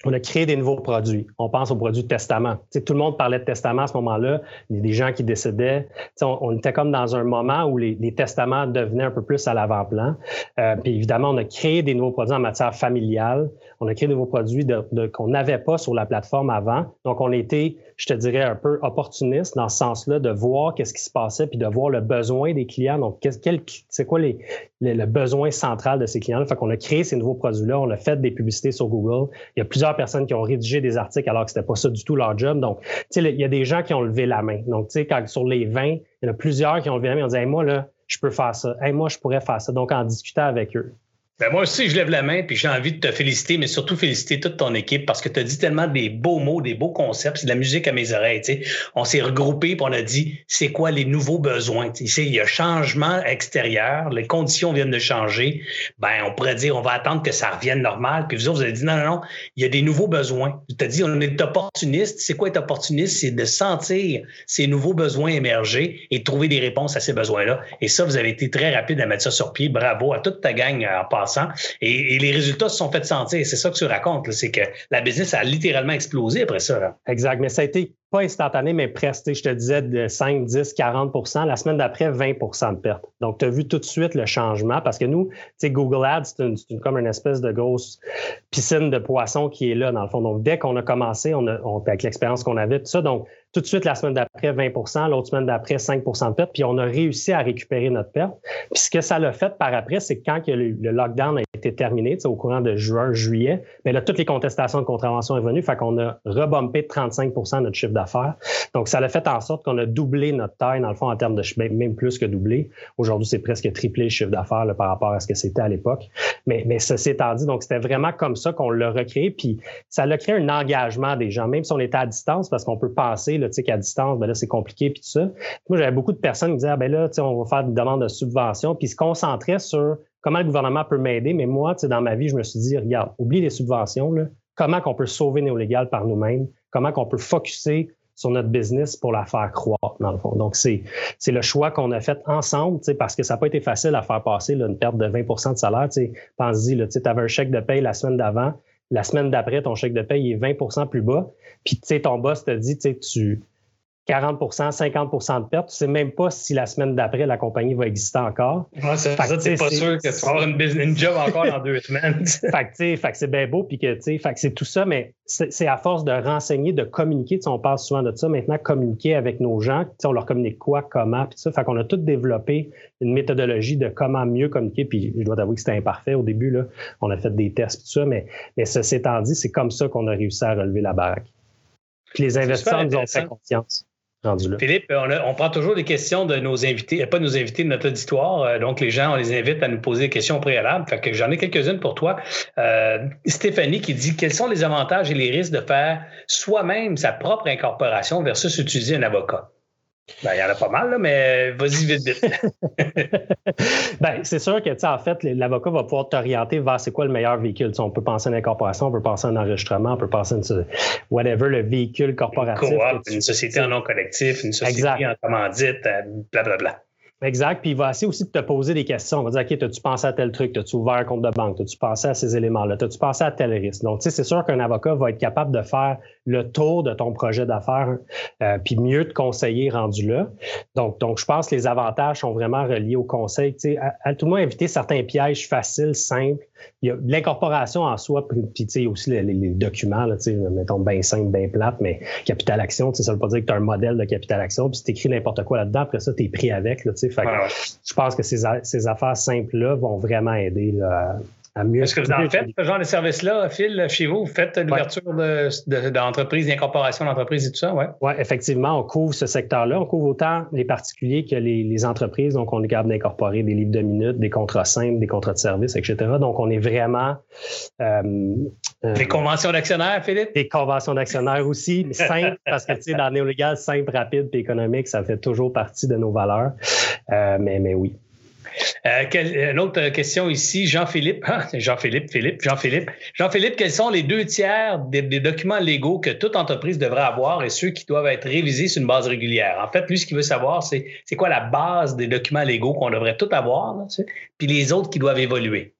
On a créé des nouveaux produits. On pense aux produits de testament. tout le monde parlait de testament à ce moment-là. Il y a des gens qui décédaient. On, était comme dans un moment où les, testaments devenaient un peu plus à l'avant-plan. Euh, puis évidemment, on a créé des nouveaux produits en matière familiale. On a créé des nouveaux produits qu'on n'avait pas sur la plateforme avant. Donc, on était, je te dirais, un peu opportuniste dans ce sens-là, de voir qu'est-ce qui se passait, puis de voir le besoin des clients. Donc, c'est quoi les, le besoin central de ces clients-là? Fait qu'on a créé ces nouveaux produits-là. On a fait des publicités sur Google. Il y a plusieurs personnes qui ont rédigé des articles alors que c'était pas ça du tout leur job. Donc, tu sais, il y a des gens qui ont levé la main. Donc, tu sais, quand sur les 20, il y en a plusieurs qui ont levé la main ont dit, moi, là, je peux faire ça. Hey, moi, je pourrais faire ça. Donc, en discutant avec eux. Ben moi aussi, je lève la main puis j'ai envie de te féliciter, mais surtout féliciter toute ton équipe parce que tu as dit tellement des beaux mots, des beaux concepts. C'est de la musique à mes oreilles. On s'est regroupé puis on a dit c'est quoi les nouveaux besoins. il y a changement extérieur, les conditions viennent de changer. Ben, on pourrait dire on va attendre que ça revienne normal. Puis vous autres, vous avez dit non, non, non, il y a des nouveaux besoins. Tu as dit on est opportuniste. C'est quoi être opportuniste? C'est de sentir ces nouveaux besoins émerger et trouver des réponses à ces besoins-là. Et ça, vous avez été très rapide à mettre ça sur pied. Bravo à toute ta gang en passant et, les résultats se sont fait sentir. C'est ça que tu racontes, c'est que la business a littéralement explosé après ça. Exact, mais ça a été pas instantané, mais presque. Je te disais de 5, 10, 40% La semaine d'après, 20% de perte. Donc, tu as vu tout de suite le changement parce que nous, Google Ads, c'est comme une espèce de grosse piscine de poissons qui est là, dans le fond. Donc, dès qu'on a commencé, on a, avec l'expérience qu'on avait, tout ça, donc, tout de suite, la semaine d'après, 20 l'autre semaine d'après, 5 de perte, puis on a réussi à récupérer notre perte. Puis ce que ça l'a fait par après, c'est que quand le, lockdown a été terminé, au courant de juin, juillet, mais là, toutes les contestations de contravention sont venues, fait qu'on a rebumpé de 35 notre chiffre d'affaires. Donc, ça l'a fait en sorte qu'on a doublé notre taille, dans le fond, en termes de ben, même plus que doublé. Aujourd'hui, c'est presque triplé le chiffre d'affaires par rapport à ce que c'était à l'époque. Mais, mais ceci étant dit, donc c'était vraiment comme ça qu'on l'a recréé, puis ça l'a créé un engagement des gens, même si on était à distance, parce qu'on peut penser sais, qu'à distance, ben là, c'est compliqué, puis tout ça. Moi, j'avais beaucoup de personnes qui disaient, ah, ben là, on va faire des demandes de subvention, puis se concentraient sur comment le gouvernement peut m'aider. Mais moi, dans ma vie, je me suis dit, regarde, oublie les subventions, là. comment qu'on peut sauver Néolégal par nous-mêmes, comment qu'on peut focuser sur notre business pour la faire croître, dans le fond? Donc, c'est, c'est le choix qu'on a fait ensemble, parce que ça n'a pas été facile à faire passer une perte de 20% de salaire. Pense-y, tu avais un chèque de paye la semaine d'avant, la semaine d'après, ton chèque de paye est 20% plus bas. Puis, tu sais, ton boss te dit, tu 40% 50% de perte. Tu sais même pas si la semaine d'après, la compagnie va exister encore. Ouais, c'est ça, tu pas sûr que tu vas avoir une, business, job encore dans deux semaines. fait que, c'est bien beau, puis que, sais, c'est tout ça, mais c'est à force de renseigner, de communiquer. Tu sais, on parle souvent de ça. Maintenant, communiquer avec nos gens. Tu sais, on leur communique quoi, comment, puis ça. Fait qu'on a tout développé une méthodologie de comment mieux communiquer. Puis je dois t'avouer que c'était imparfait au début. Là. On a fait des tests, tout ça, mais, mais ceci étant dit, c'est comme ça qu'on a réussi à relever la baraque. Puis les investisseurs nous ont fait confiance. Philippe, on, prend toujours des questions de nos invités, pas de nos invités de notre auditoire. Euh, donc, les gens, on les invite à nous poser des questions préalables. Fait que j'en ai quelques-unes pour toi. Euh, Stéphanie qui dit quels sont les avantages et les risques de faire soi-même sa propre incorporation versus utiliser un avocat? Ben, il y en a pas mal, là, mais vas-y vite, vite. ben, c'est sûr que, en fait, l'avocat va pouvoir t'orienter vers c'est quoi le meilleur véhicule. on peut penser à une incorporation, on peut penser à un enregistrement, on peut penser à une, whatever, le véhicule corporatif. Une, une société en nom collectif, une société en commandite, blablabla. Euh, Exact. Puis il va essayer aussi de te poser des questions. On va dire, OK, as-tu pensé à tel truc? As-tu ouvert un compte de banque? As-tu pensé à ces éléments-là? As-tu pensé à tel risque? Donc, tu sais, c'est sûr qu'un avocat va être capable de faire le tour de ton projet d'affaires, euh, puis mieux te conseiller rendu là. Donc, donc, je pense que les avantages sont vraiment reliés au conseil. Tu sais, à, tout le monde éviter certains pièges faciles, simples. L'incorporation en soi, puis tu sais, aussi les, documents, là, mettons bien simple, bien plate, mais capital action, ça veut pas dire que tu as un modèle de capital action, puis si tu écris n'importe quoi là-dedans, après ça, tu es pris avec, là. Je pense que ces, ces affaires simples-là vont vraiment aider là, est-ce que vous en faites, ce genre de service-là, Phil, chez vous? Vous faites l'ouverture d'entreprises, d'incorporation d'entreprises et tout ça, oui? Oui, effectivement, on couvre ce secteur-là. On couvre autant les particuliers que les, entreprises. Donc, on est capable d'incorporer des livres de minutes, des contrats simples, des contrats de service, etc. Donc, on est vraiment. Euh, euh, des conventions d'actionnaires, Philippe? Des conventions d'actionnaires aussi, mais simple, parce que, tu sais, dans le néolégal, simple, rapide et économique, ça fait toujours partie de nos valeurs. Euh, mais, mais oui. Euh, une autre question ici, Jean-Philippe, hein, Jean-Philippe, Philippe, Jean-Philippe. Jean-Philippe, quels sont les deux tiers des, documents légaux que toute entreprise devrait avoir et ceux qui doivent être révisés sur une base régulière? En fait, lui, ce qu'il veut savoir, c'est c'est quoi la base des documents légaux qu'on devrait tout avoir, puis les autres qui doivent évoluer?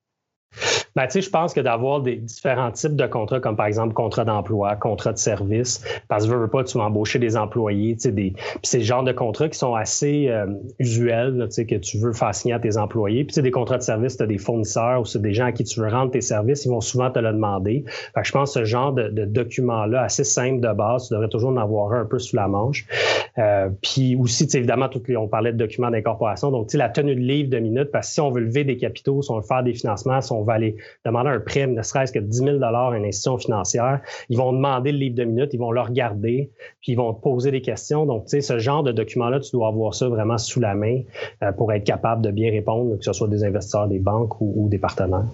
Ben, tu sais, je pense que d'avoir des différents types de contrats, comme par exemple contrat d'emploi, contrat de service, parce que veux, veux pas, tu vas embaucher des employés, tu sais, des, puis c'est le genre de contrats qui sont assez euh, usuels, tu sais, que tu veux faire signer à tes employés. Puis, tu sais, des contrats de service, tu as des fournisseurs ou c'est des gens à qui tu veux rendre tes services, ils vont souvent te le demander. Fait que je pense que ce genre de, de documents-là, assez simple de base, tu devrais toujours en avoir un, peu sous la manche. Euh, puis aussi, tu sais, évidemment, les, on parlait de documents d'incorporation, donc, tu sais, la tenue de livre de minutes, parce que si on veut lever des capitaux, si on veut faire des financements, si on va aller demander un prêt, ne serait-ce que 10 000 à une institution financière, ils vont demander le livre de minutes, ils vont le regarder, puis ils vont te poser des questions. Donc, tu sais, ce genre de document-là, tu dois avoir ça vraiment sous la main euh, pour être capable de bien répondre, que ce soit des investisseurs, des banques ou, des partenaires.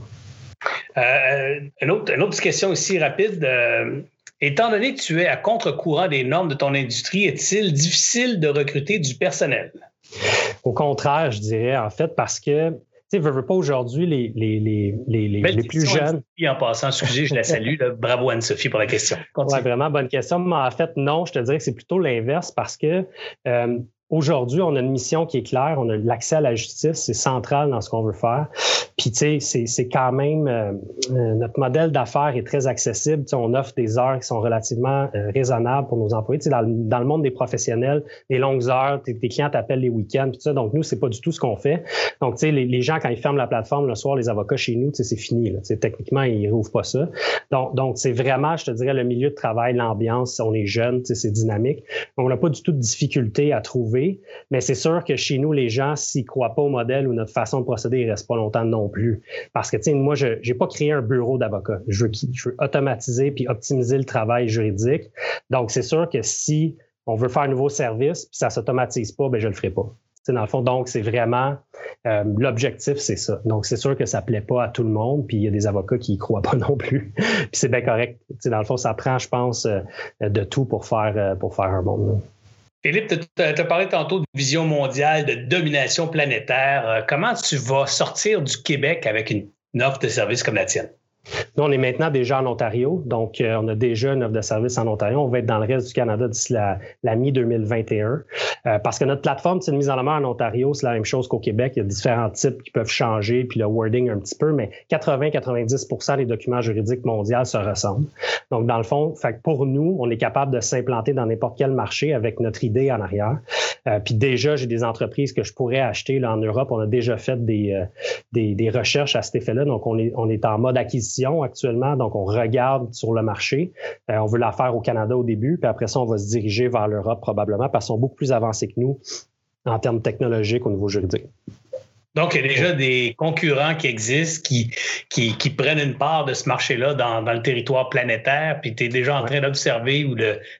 Euh, une, autre, une, autre, question ici rapide. Euh, étant donné que tu es à contre-courant des normes de ton industrie, est-il difficile de recruter du personnel? Au contraire, je dirais, en fait, parce que sais, veux, veux pas aujourd'hui, les, les, les, les, les plus jeunes. En passant, excusez, je la salue. Bravo Anne-Sophie pour la question. Oui, vraiment bonne question. Mais en fait, non, je te dirais que c'est plutôt l'inverse parce que euh, Aujourd'hui, on a une mission qui est claire, on a l'accès à la justice, c'est central dans ce qu'on veut faire. Puis, tu sais, c'est quand même, euh, euh, notre modèle d'affaires est très accessible. Tu sais, on offre des heures qui sont relativement euh, raisonnables pour nos employés. Dans, dans, le monde des professionnels, des longues heures, tes, clients t'appellent les week-ends, tout ça. Donc, nous, c'est pas du tout ce qu'on fait. Donc, tu sais, les, les, gens, quand ils ferment la plateforme le soir, les avocats chez nous, c'est fini. Là. Techniquement, ils rouvrent pas ça. Donc, donc c'est vraiment, je te dirais, le milieu de travail, l'ambiance, on est jeune, c'est dynamique. Donc, on n'a pas du tout de difficulté à trouver mais c'est sûr que chez nous, les gens, s'ils croient pas au modèle ou notre façon de procéder, ils restent pas longtemps non plus. Parce que, tu sais, moi, je n'ai pas créé un bureau d'avocat. Je veux, automatiser puis optimiser le travail juridique. Donc, c'est sûr que si on veut faire un nouveau service puis ça s'automatise pas, ben je le ferai pas. dans le fond, donc, c'est vraiment euh, l'objectif, c'est ça. Donc, c'est sûr que ça plaît pas à tout le monde, puis il y a des avocats qui y croient pas non plus. puis c'est bien correct. dans le fond, ça prend, je pense, euh, de tout pour faire, euh, pour faire un monde. Philippe, tu as parlé tantôt de vision mondiale, de domination planétaire. Euh, comment tu vas sortir du Québec avec une offre de service comme la tienne? Nous, on est maintenant déjà en Ontario, donc euh, on a déjà une offre de service en Ontario. On va être dans le reste du Canada d'ici la, mi-2021. Euh, parce que notre plateforme, c'est une mise en main en Ontario, c'est la même chose qu'au Québec. Il y a différents types qui peuvent changer, puis le wording un petit peu, mais 80-90% des documents juridiques mondiaux se ressemblent. Donc, dans le fond, fait pour nous, on est capable de s'implanter dans n'importe quel marché avec notre idée en arrière. Euh, puis déjà, j'ai des entreprises que je pourrais acheter là, en Europe. On a déjà fait des, des, des recherches à cet effet-là. Donc, on est, on est en mode acquisition actuellement, donc on regarde sur le marché. Euh, on veut la faire au Canada au début, puis après ça, on va se diriger vers l'Europe probablement parce qu'ils sont beaucoup plus avancés que nous en termes technologiques au niveau juridique. Donc, il y a déjà des concurrents qui existent, qui, qui, prennent une part de ce marché-là dans, le territoire planétaire, puis tu es déjà en train d'observer ou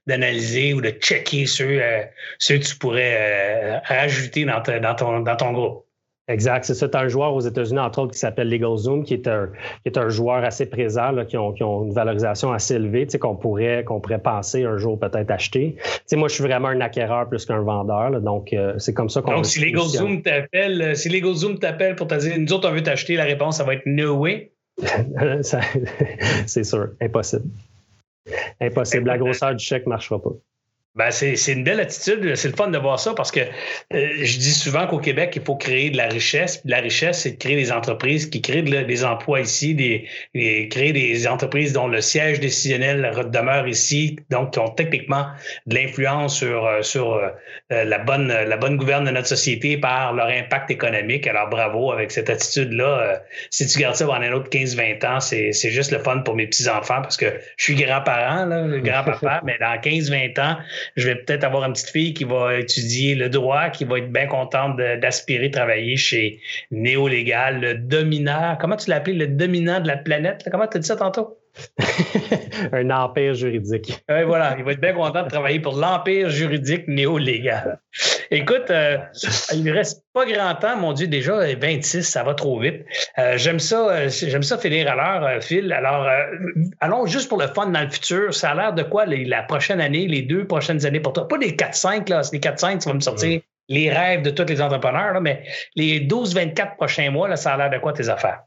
d'analyser ou de checker ceux, euh, ceux que tu pourrais euh, ajouter dans, dans, ton, dans ton groupe. Exact. C'est ça. Tu as un joueur aux États-Unis, entre autres, qui s'appelle LegalZoom, qui est un, qui est un joueur assez présent, là, qui, ont, qui ont une valorisation assez élevée, tu sais, qu'on pourrait, qu'on pourrait penser un jour peut-être acheter. Tu sais, moi, je suis vraiment un acquéreur plus qu'un vendeur. Là, donc, euh, c'est comme ça qu'on Donc, si LegalZoom t'appelle, euh, si LegalZoom t'appelle pour te dire, nous autres, on veut t'acheter, la réponse, ça va être no way. c'est sûr. Impossible. Impossible. La grosseur du chèque ne marchera pas. Ben, c'est une belle attitude. C'est le fun de voir ça parce que euh, je dis souvent qu'au Québec, il faut créer de la richesse. la richesse, c'est de créer des entreprises qui créent des emplois ici, des, créer des entreprises dont le siège décisionnel demeure ici, donc qui ont techniquement de l'influence sur, euh, sur euh, la, bonne, la bonne gouverne de notre société par leur impact économique. Alors bravo avec cette attitude-là. si tu gardes ça pendant un autre 15-20 ans, c'est juste le fun pour mes petits-enfants parce que je suis grand-parent, grand-papa, mais dans 15-20 ans, je vais peut-être avoir une petite fille qui va étudier le droit, qui va être bien contente d'aspirer travailler chez Néolégal, le dominant. Comment tu l'as appelé, le dominant de la planète? Comment tu as dit ça tantôt? un empire juridique. Oui, voilà, il va être bien content de travailler pour l'empire juridique néo-légal. Écoute, euh, il ne reste pas grand temps, mon Dieu, déjà 26, ça va trop vite. Euh, j'aime ça, euh, j'aime ça finir à l'heure, Phil. Alors, allons juste pour le fun dans le futur. Ça a l'air de quoi la prochaine année, les deux prochaines années pour toi? Pas les 4-5, là, c'est les 4-5, tu vas me sortir les rêves de tous les entrepreneurs, là, mais les 12-24 prochains mois, là, ça a l'air de quoi tes affaires?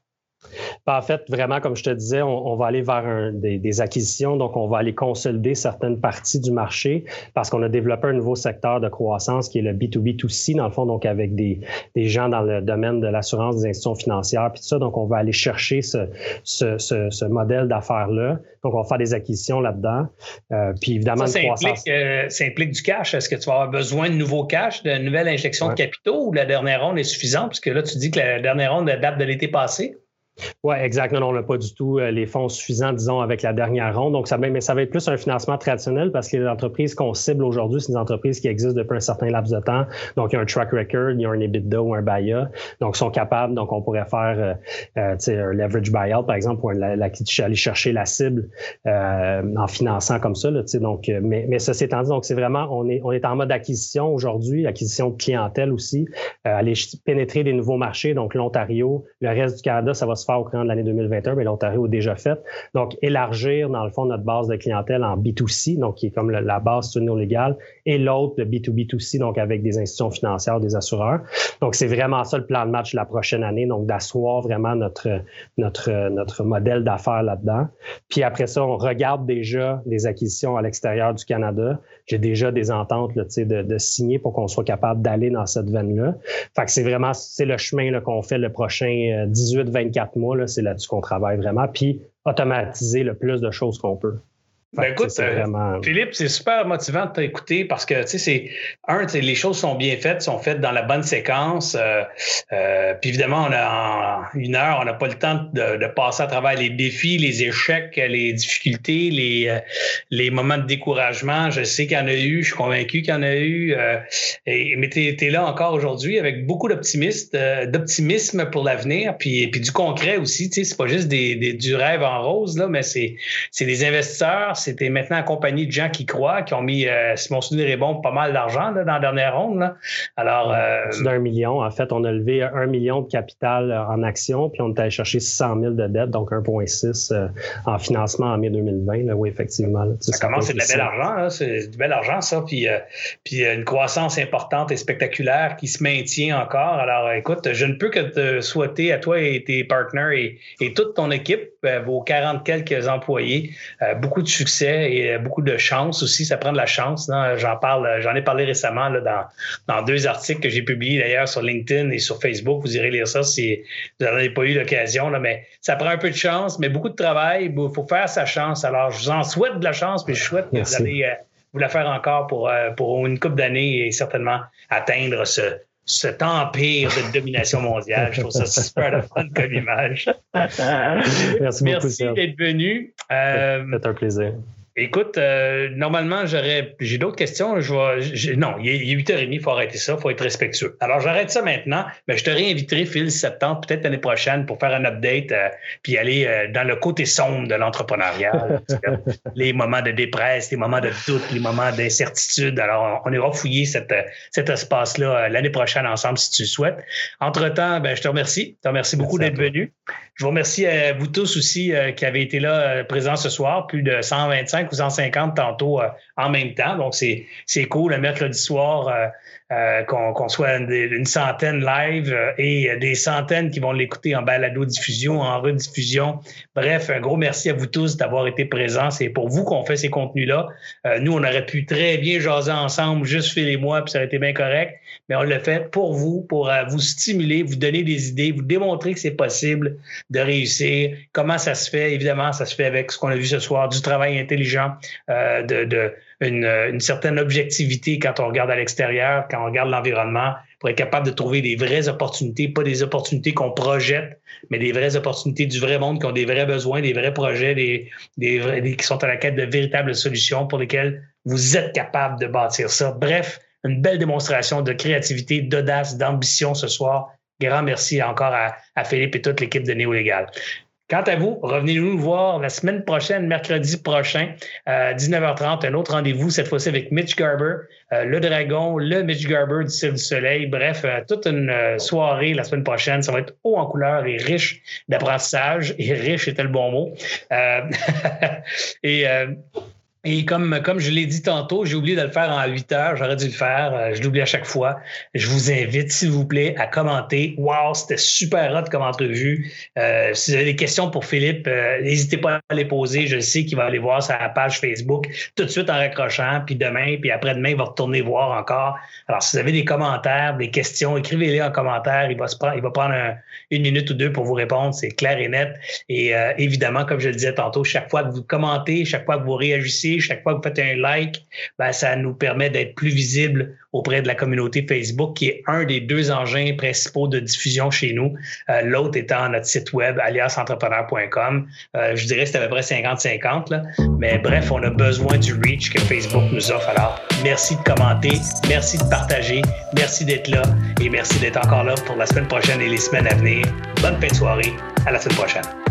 Ben, en fait, vraiment, comme je te disais, on, va aller vers des, acquisitions, donc on va aller consolider certaines parties du marché parce qu'on a développé un nouveau secteur de croissance qui est le B2B2C, dans le fond, donc avec des, gens dans le domaine de l'assurance des institutions financières, puis tout ça. Donc, on va aller chercher ce, modèle d'affaires-là. Donc, on va faire des acquisitions là-dedans. Euh, puis évidemment, ça, implique, euh, ça implique du cash. Est-ce que tu vas avoir besoin de nouveaux cash, de nouvelles injections de capitaux ou la dernière ronde est suffisante? Puisque là, tu dis que la dernière ronde date de l'été passé. Oui, exact. Non, on n'a pas du tout euh, les fonds suffisants, disons, avec la dernière ronde. Donc, ça, mais ça va être plus un financement traditionnel parce que les entreprises qu'on cible aujourd'hui, c'est des entreprises qui existent depuis un certain laps de temps. Donc, il y a un track record, il y a un EBITDA ou un BAYA. Donc, sont capables. Donc, on pourrait faire euh, euh un leverage buyout, par exemple, pour aller chercher la cible en finançant comme ça. Donc, mais, mais ceci étant dit, donc, c'est vraiment, on est, en mode acquisition aujourd'hui, acquisition de clientèle aussi, aller pénétrer des nouveaux marchés. Donc, l'Ontario, le reste du Canada, ça va se faire au courant de l'année 2021, mais l'Ontario a déjà fait. Donc, élargir, dans le fond, notre base de clientèle en B2C, donc qui est comme la base non légale, et l'autre, le B2B2C, donc avec des institutions financières, des assureurs. Donc, c'est vraiment ça le plan de match de la prochaine année, donc d'asseoir vraiment notre, notre, notre modèle d'affaires là-dedans. Puis après ça, on regarde déjà des acquisitions à l'extérieur du Canada. J'ai déjà des ententes là, de, de signer pour qu'on soit capable d'aller dans cette veine-là. Fait que c'est vraiment c'est le chemin qu'on fait le prochain 18-24 euh, mois. C'est là-dessus qu'on travaille vraiment. Puis automatiser le plus de choses qu'on peut. Ben écoute, euh, Philippe, c'est super motivant de t'écouter parce que, tu sais, c'est un, les choses sont bien faites, sont faites dans la bonne séquence. Euh, euh, puis évidemment, on a en une heure, on n'a pas le temps de, de, passer à travers les défis, les échecs, les difficultés, les, les moments de découragement. Je sais qu'il y en a eu, je suis convaincu qu'il y en a eu. et, mais tu es, là encore aujourd'hui avec beaucoup d'optimisme, d'optimisme pour l'avenir, puis, puis du concret aussi. Tu sais, c'est pas juste des, des, du rêve en rose, là, mais c'est des investisseurs c'était maintenant accompagné de gens qui croient, qui ont mis, euh, si mon souvenir est bon, pas mal d'argent dans la dernière ronde. Là. Alors, euh, d'un million. En fait, on a levé un million de capital euh, en action, puis on est allé chercher 600 000 de dette, donc 1,6 euh, en financement en mai 2020. Là, oui, effectivement. ça, commence, c'est de la belle argent. C'est du bel argent, ça. Puis, puis une croissance importante et spectaculaire qui se maintient encore. Alors, écoute, je ne peux que te souhaiter à toi et tes partenaires et, et toute ton équipe, vos 40 quelques employés, beaucoup de succès et beaucoup de chance aussi. Ça prend de la chance. J'en parle, j'en ai parlé récemment là, dans, deux articles que j'ai publiés d'ailleurs sur LinkedIn et sur Facebook. Vous irez lire ça si vous n'en avez pas eu l'occasion. Mais ça prend un peu de chance, mais beaucoup de travail. Il faut faire sa chance. Alors, je vous en souhaite de la chance, puis je souhaite que vous allez euh, vous la faire encore pour, euh, pour une couple d'années et certainement atteindre ce, cet empire de domination mondiale. Je trouve ça super de fun comme image. Merci, Merci d'être venu. Euh, C'est un plaisir. Écoute, euh, normalement, j'aurais, j'ai d'autres questions. Je vais, non, il est, 8h30, il faut arrêter ça, il faut être respectueux. Alors, j'arrête ça maintenant, mais je te réinviterai, Phil, septembre, peut-être l'année prochaine, pour faire un update, euh, puis aller euh, dans le côté sombre de l'entrepreneuriat. les moments de dépresse, les moments de doute, les moments d'incertitude. Alors, on, ira fouiller cette, cet espace-là l'année prochaine ensemble, si tu le souhaites. Entre-temps, ben, je te remercie. Je te remercie beaucoup d'être venu. Je vous remercie à vous tous aussi qui avez été là présents ce soir, plus de 125 ou 150 tantôt euh, en même temps. Donc, c'est cool. Le mercredi soir, euh, euh, qu'on soit une, centaine live euh, et des centaines qui vont l'écouter en balado-diffusion, en rediffusion. Bref, un gros merci à vous tous d'avoir été présents. C'est pour vous qu'on fait ces contenus-là. nous, on aurait pu très bien jaser ensemble, juste Phil et moi, puis ça aurait été bien correct, mais on le fait pour vous, pour vous stimuler, vous donner des idées, vous démontrer que c'est possible de réussir. Comment ça se fait? Évidemment, ça se fait avec ce qu'on a vu ce soir, du travail intelligent, de, de une, certaine objectivité quand on regarde à l'extérieur, quand on regarde l'environnement, pour être capable de trouver des vraies opportunités, pas des opportunités qu'on projette, mais des vraies opportunités du vrai monde qui ont des vrais besoins, des vrais projets, qui sont à la quête de véritables solutions pour lesquelles vous êtes capable de bâtir ça. Bref, une belle démonstration de créativité, d'audace, d'ambition ce soir. Grand merci encore à, à Philippe et toute l'équipe de Néo Légal. Quant à vous, revenez-nous voir la semaine prochaine, mercredi prochain, à 19h30, un autre rendez-vous, cette fois-ci avec Mitch Garber, euh, le dragon, le Mitch Garber du Cirque du Soleil. Bref, euh, toute une euh, soirée la semaine prochaine. Ça va être haut en couleur et riche d'apprentissage. Et riche était le bon mot. et et comme, comme je l'ai dit tantôt, j'ai oublié de le faire en 8 heures. J'aurais dû le faire. Euh, je l'oublie à chaque fois. Je vous invite, s'il vous plaît, à commenter. Wow, c'était super hot comme entrevue. Euh, si vous avez des questions pour Philippe, euh, n'hésitez pas à les poser. Je sais qu'il va aller voir sa page Facebook tout de suite en raccrochant. Puis demain, puis après-demain, il va retourner voir encore. Alors, si vous avez des commentaires, des questions, écrivez-les en commentaire. Il va, se prendre, il va prendre une minute ou deux pour vous répondre. C'est clair et net. Et évidemment, comme je le disais tantôt, chaque fois que vous commentez, chaque fois que vous réagissez, chaque fois que vous faites un like, ben, ça nous permet d'être plus visible auprès de la communauté Facebook, qui est un des deux engins principaux de diffusion chez nous. Euh, l'autre étant notre site web, aliasentrepreneur.com. Euh, je dirais que c'est à peu près 50-50. Mais bref, on a besoin du reach que Facebook nous offre. Alors, merci de commenter, merci de partager, merci d'être là et merci d'être encore là pour la semaine prochaine et les semaines à venir. Bonne fin de soirée. À la semaine prochaine.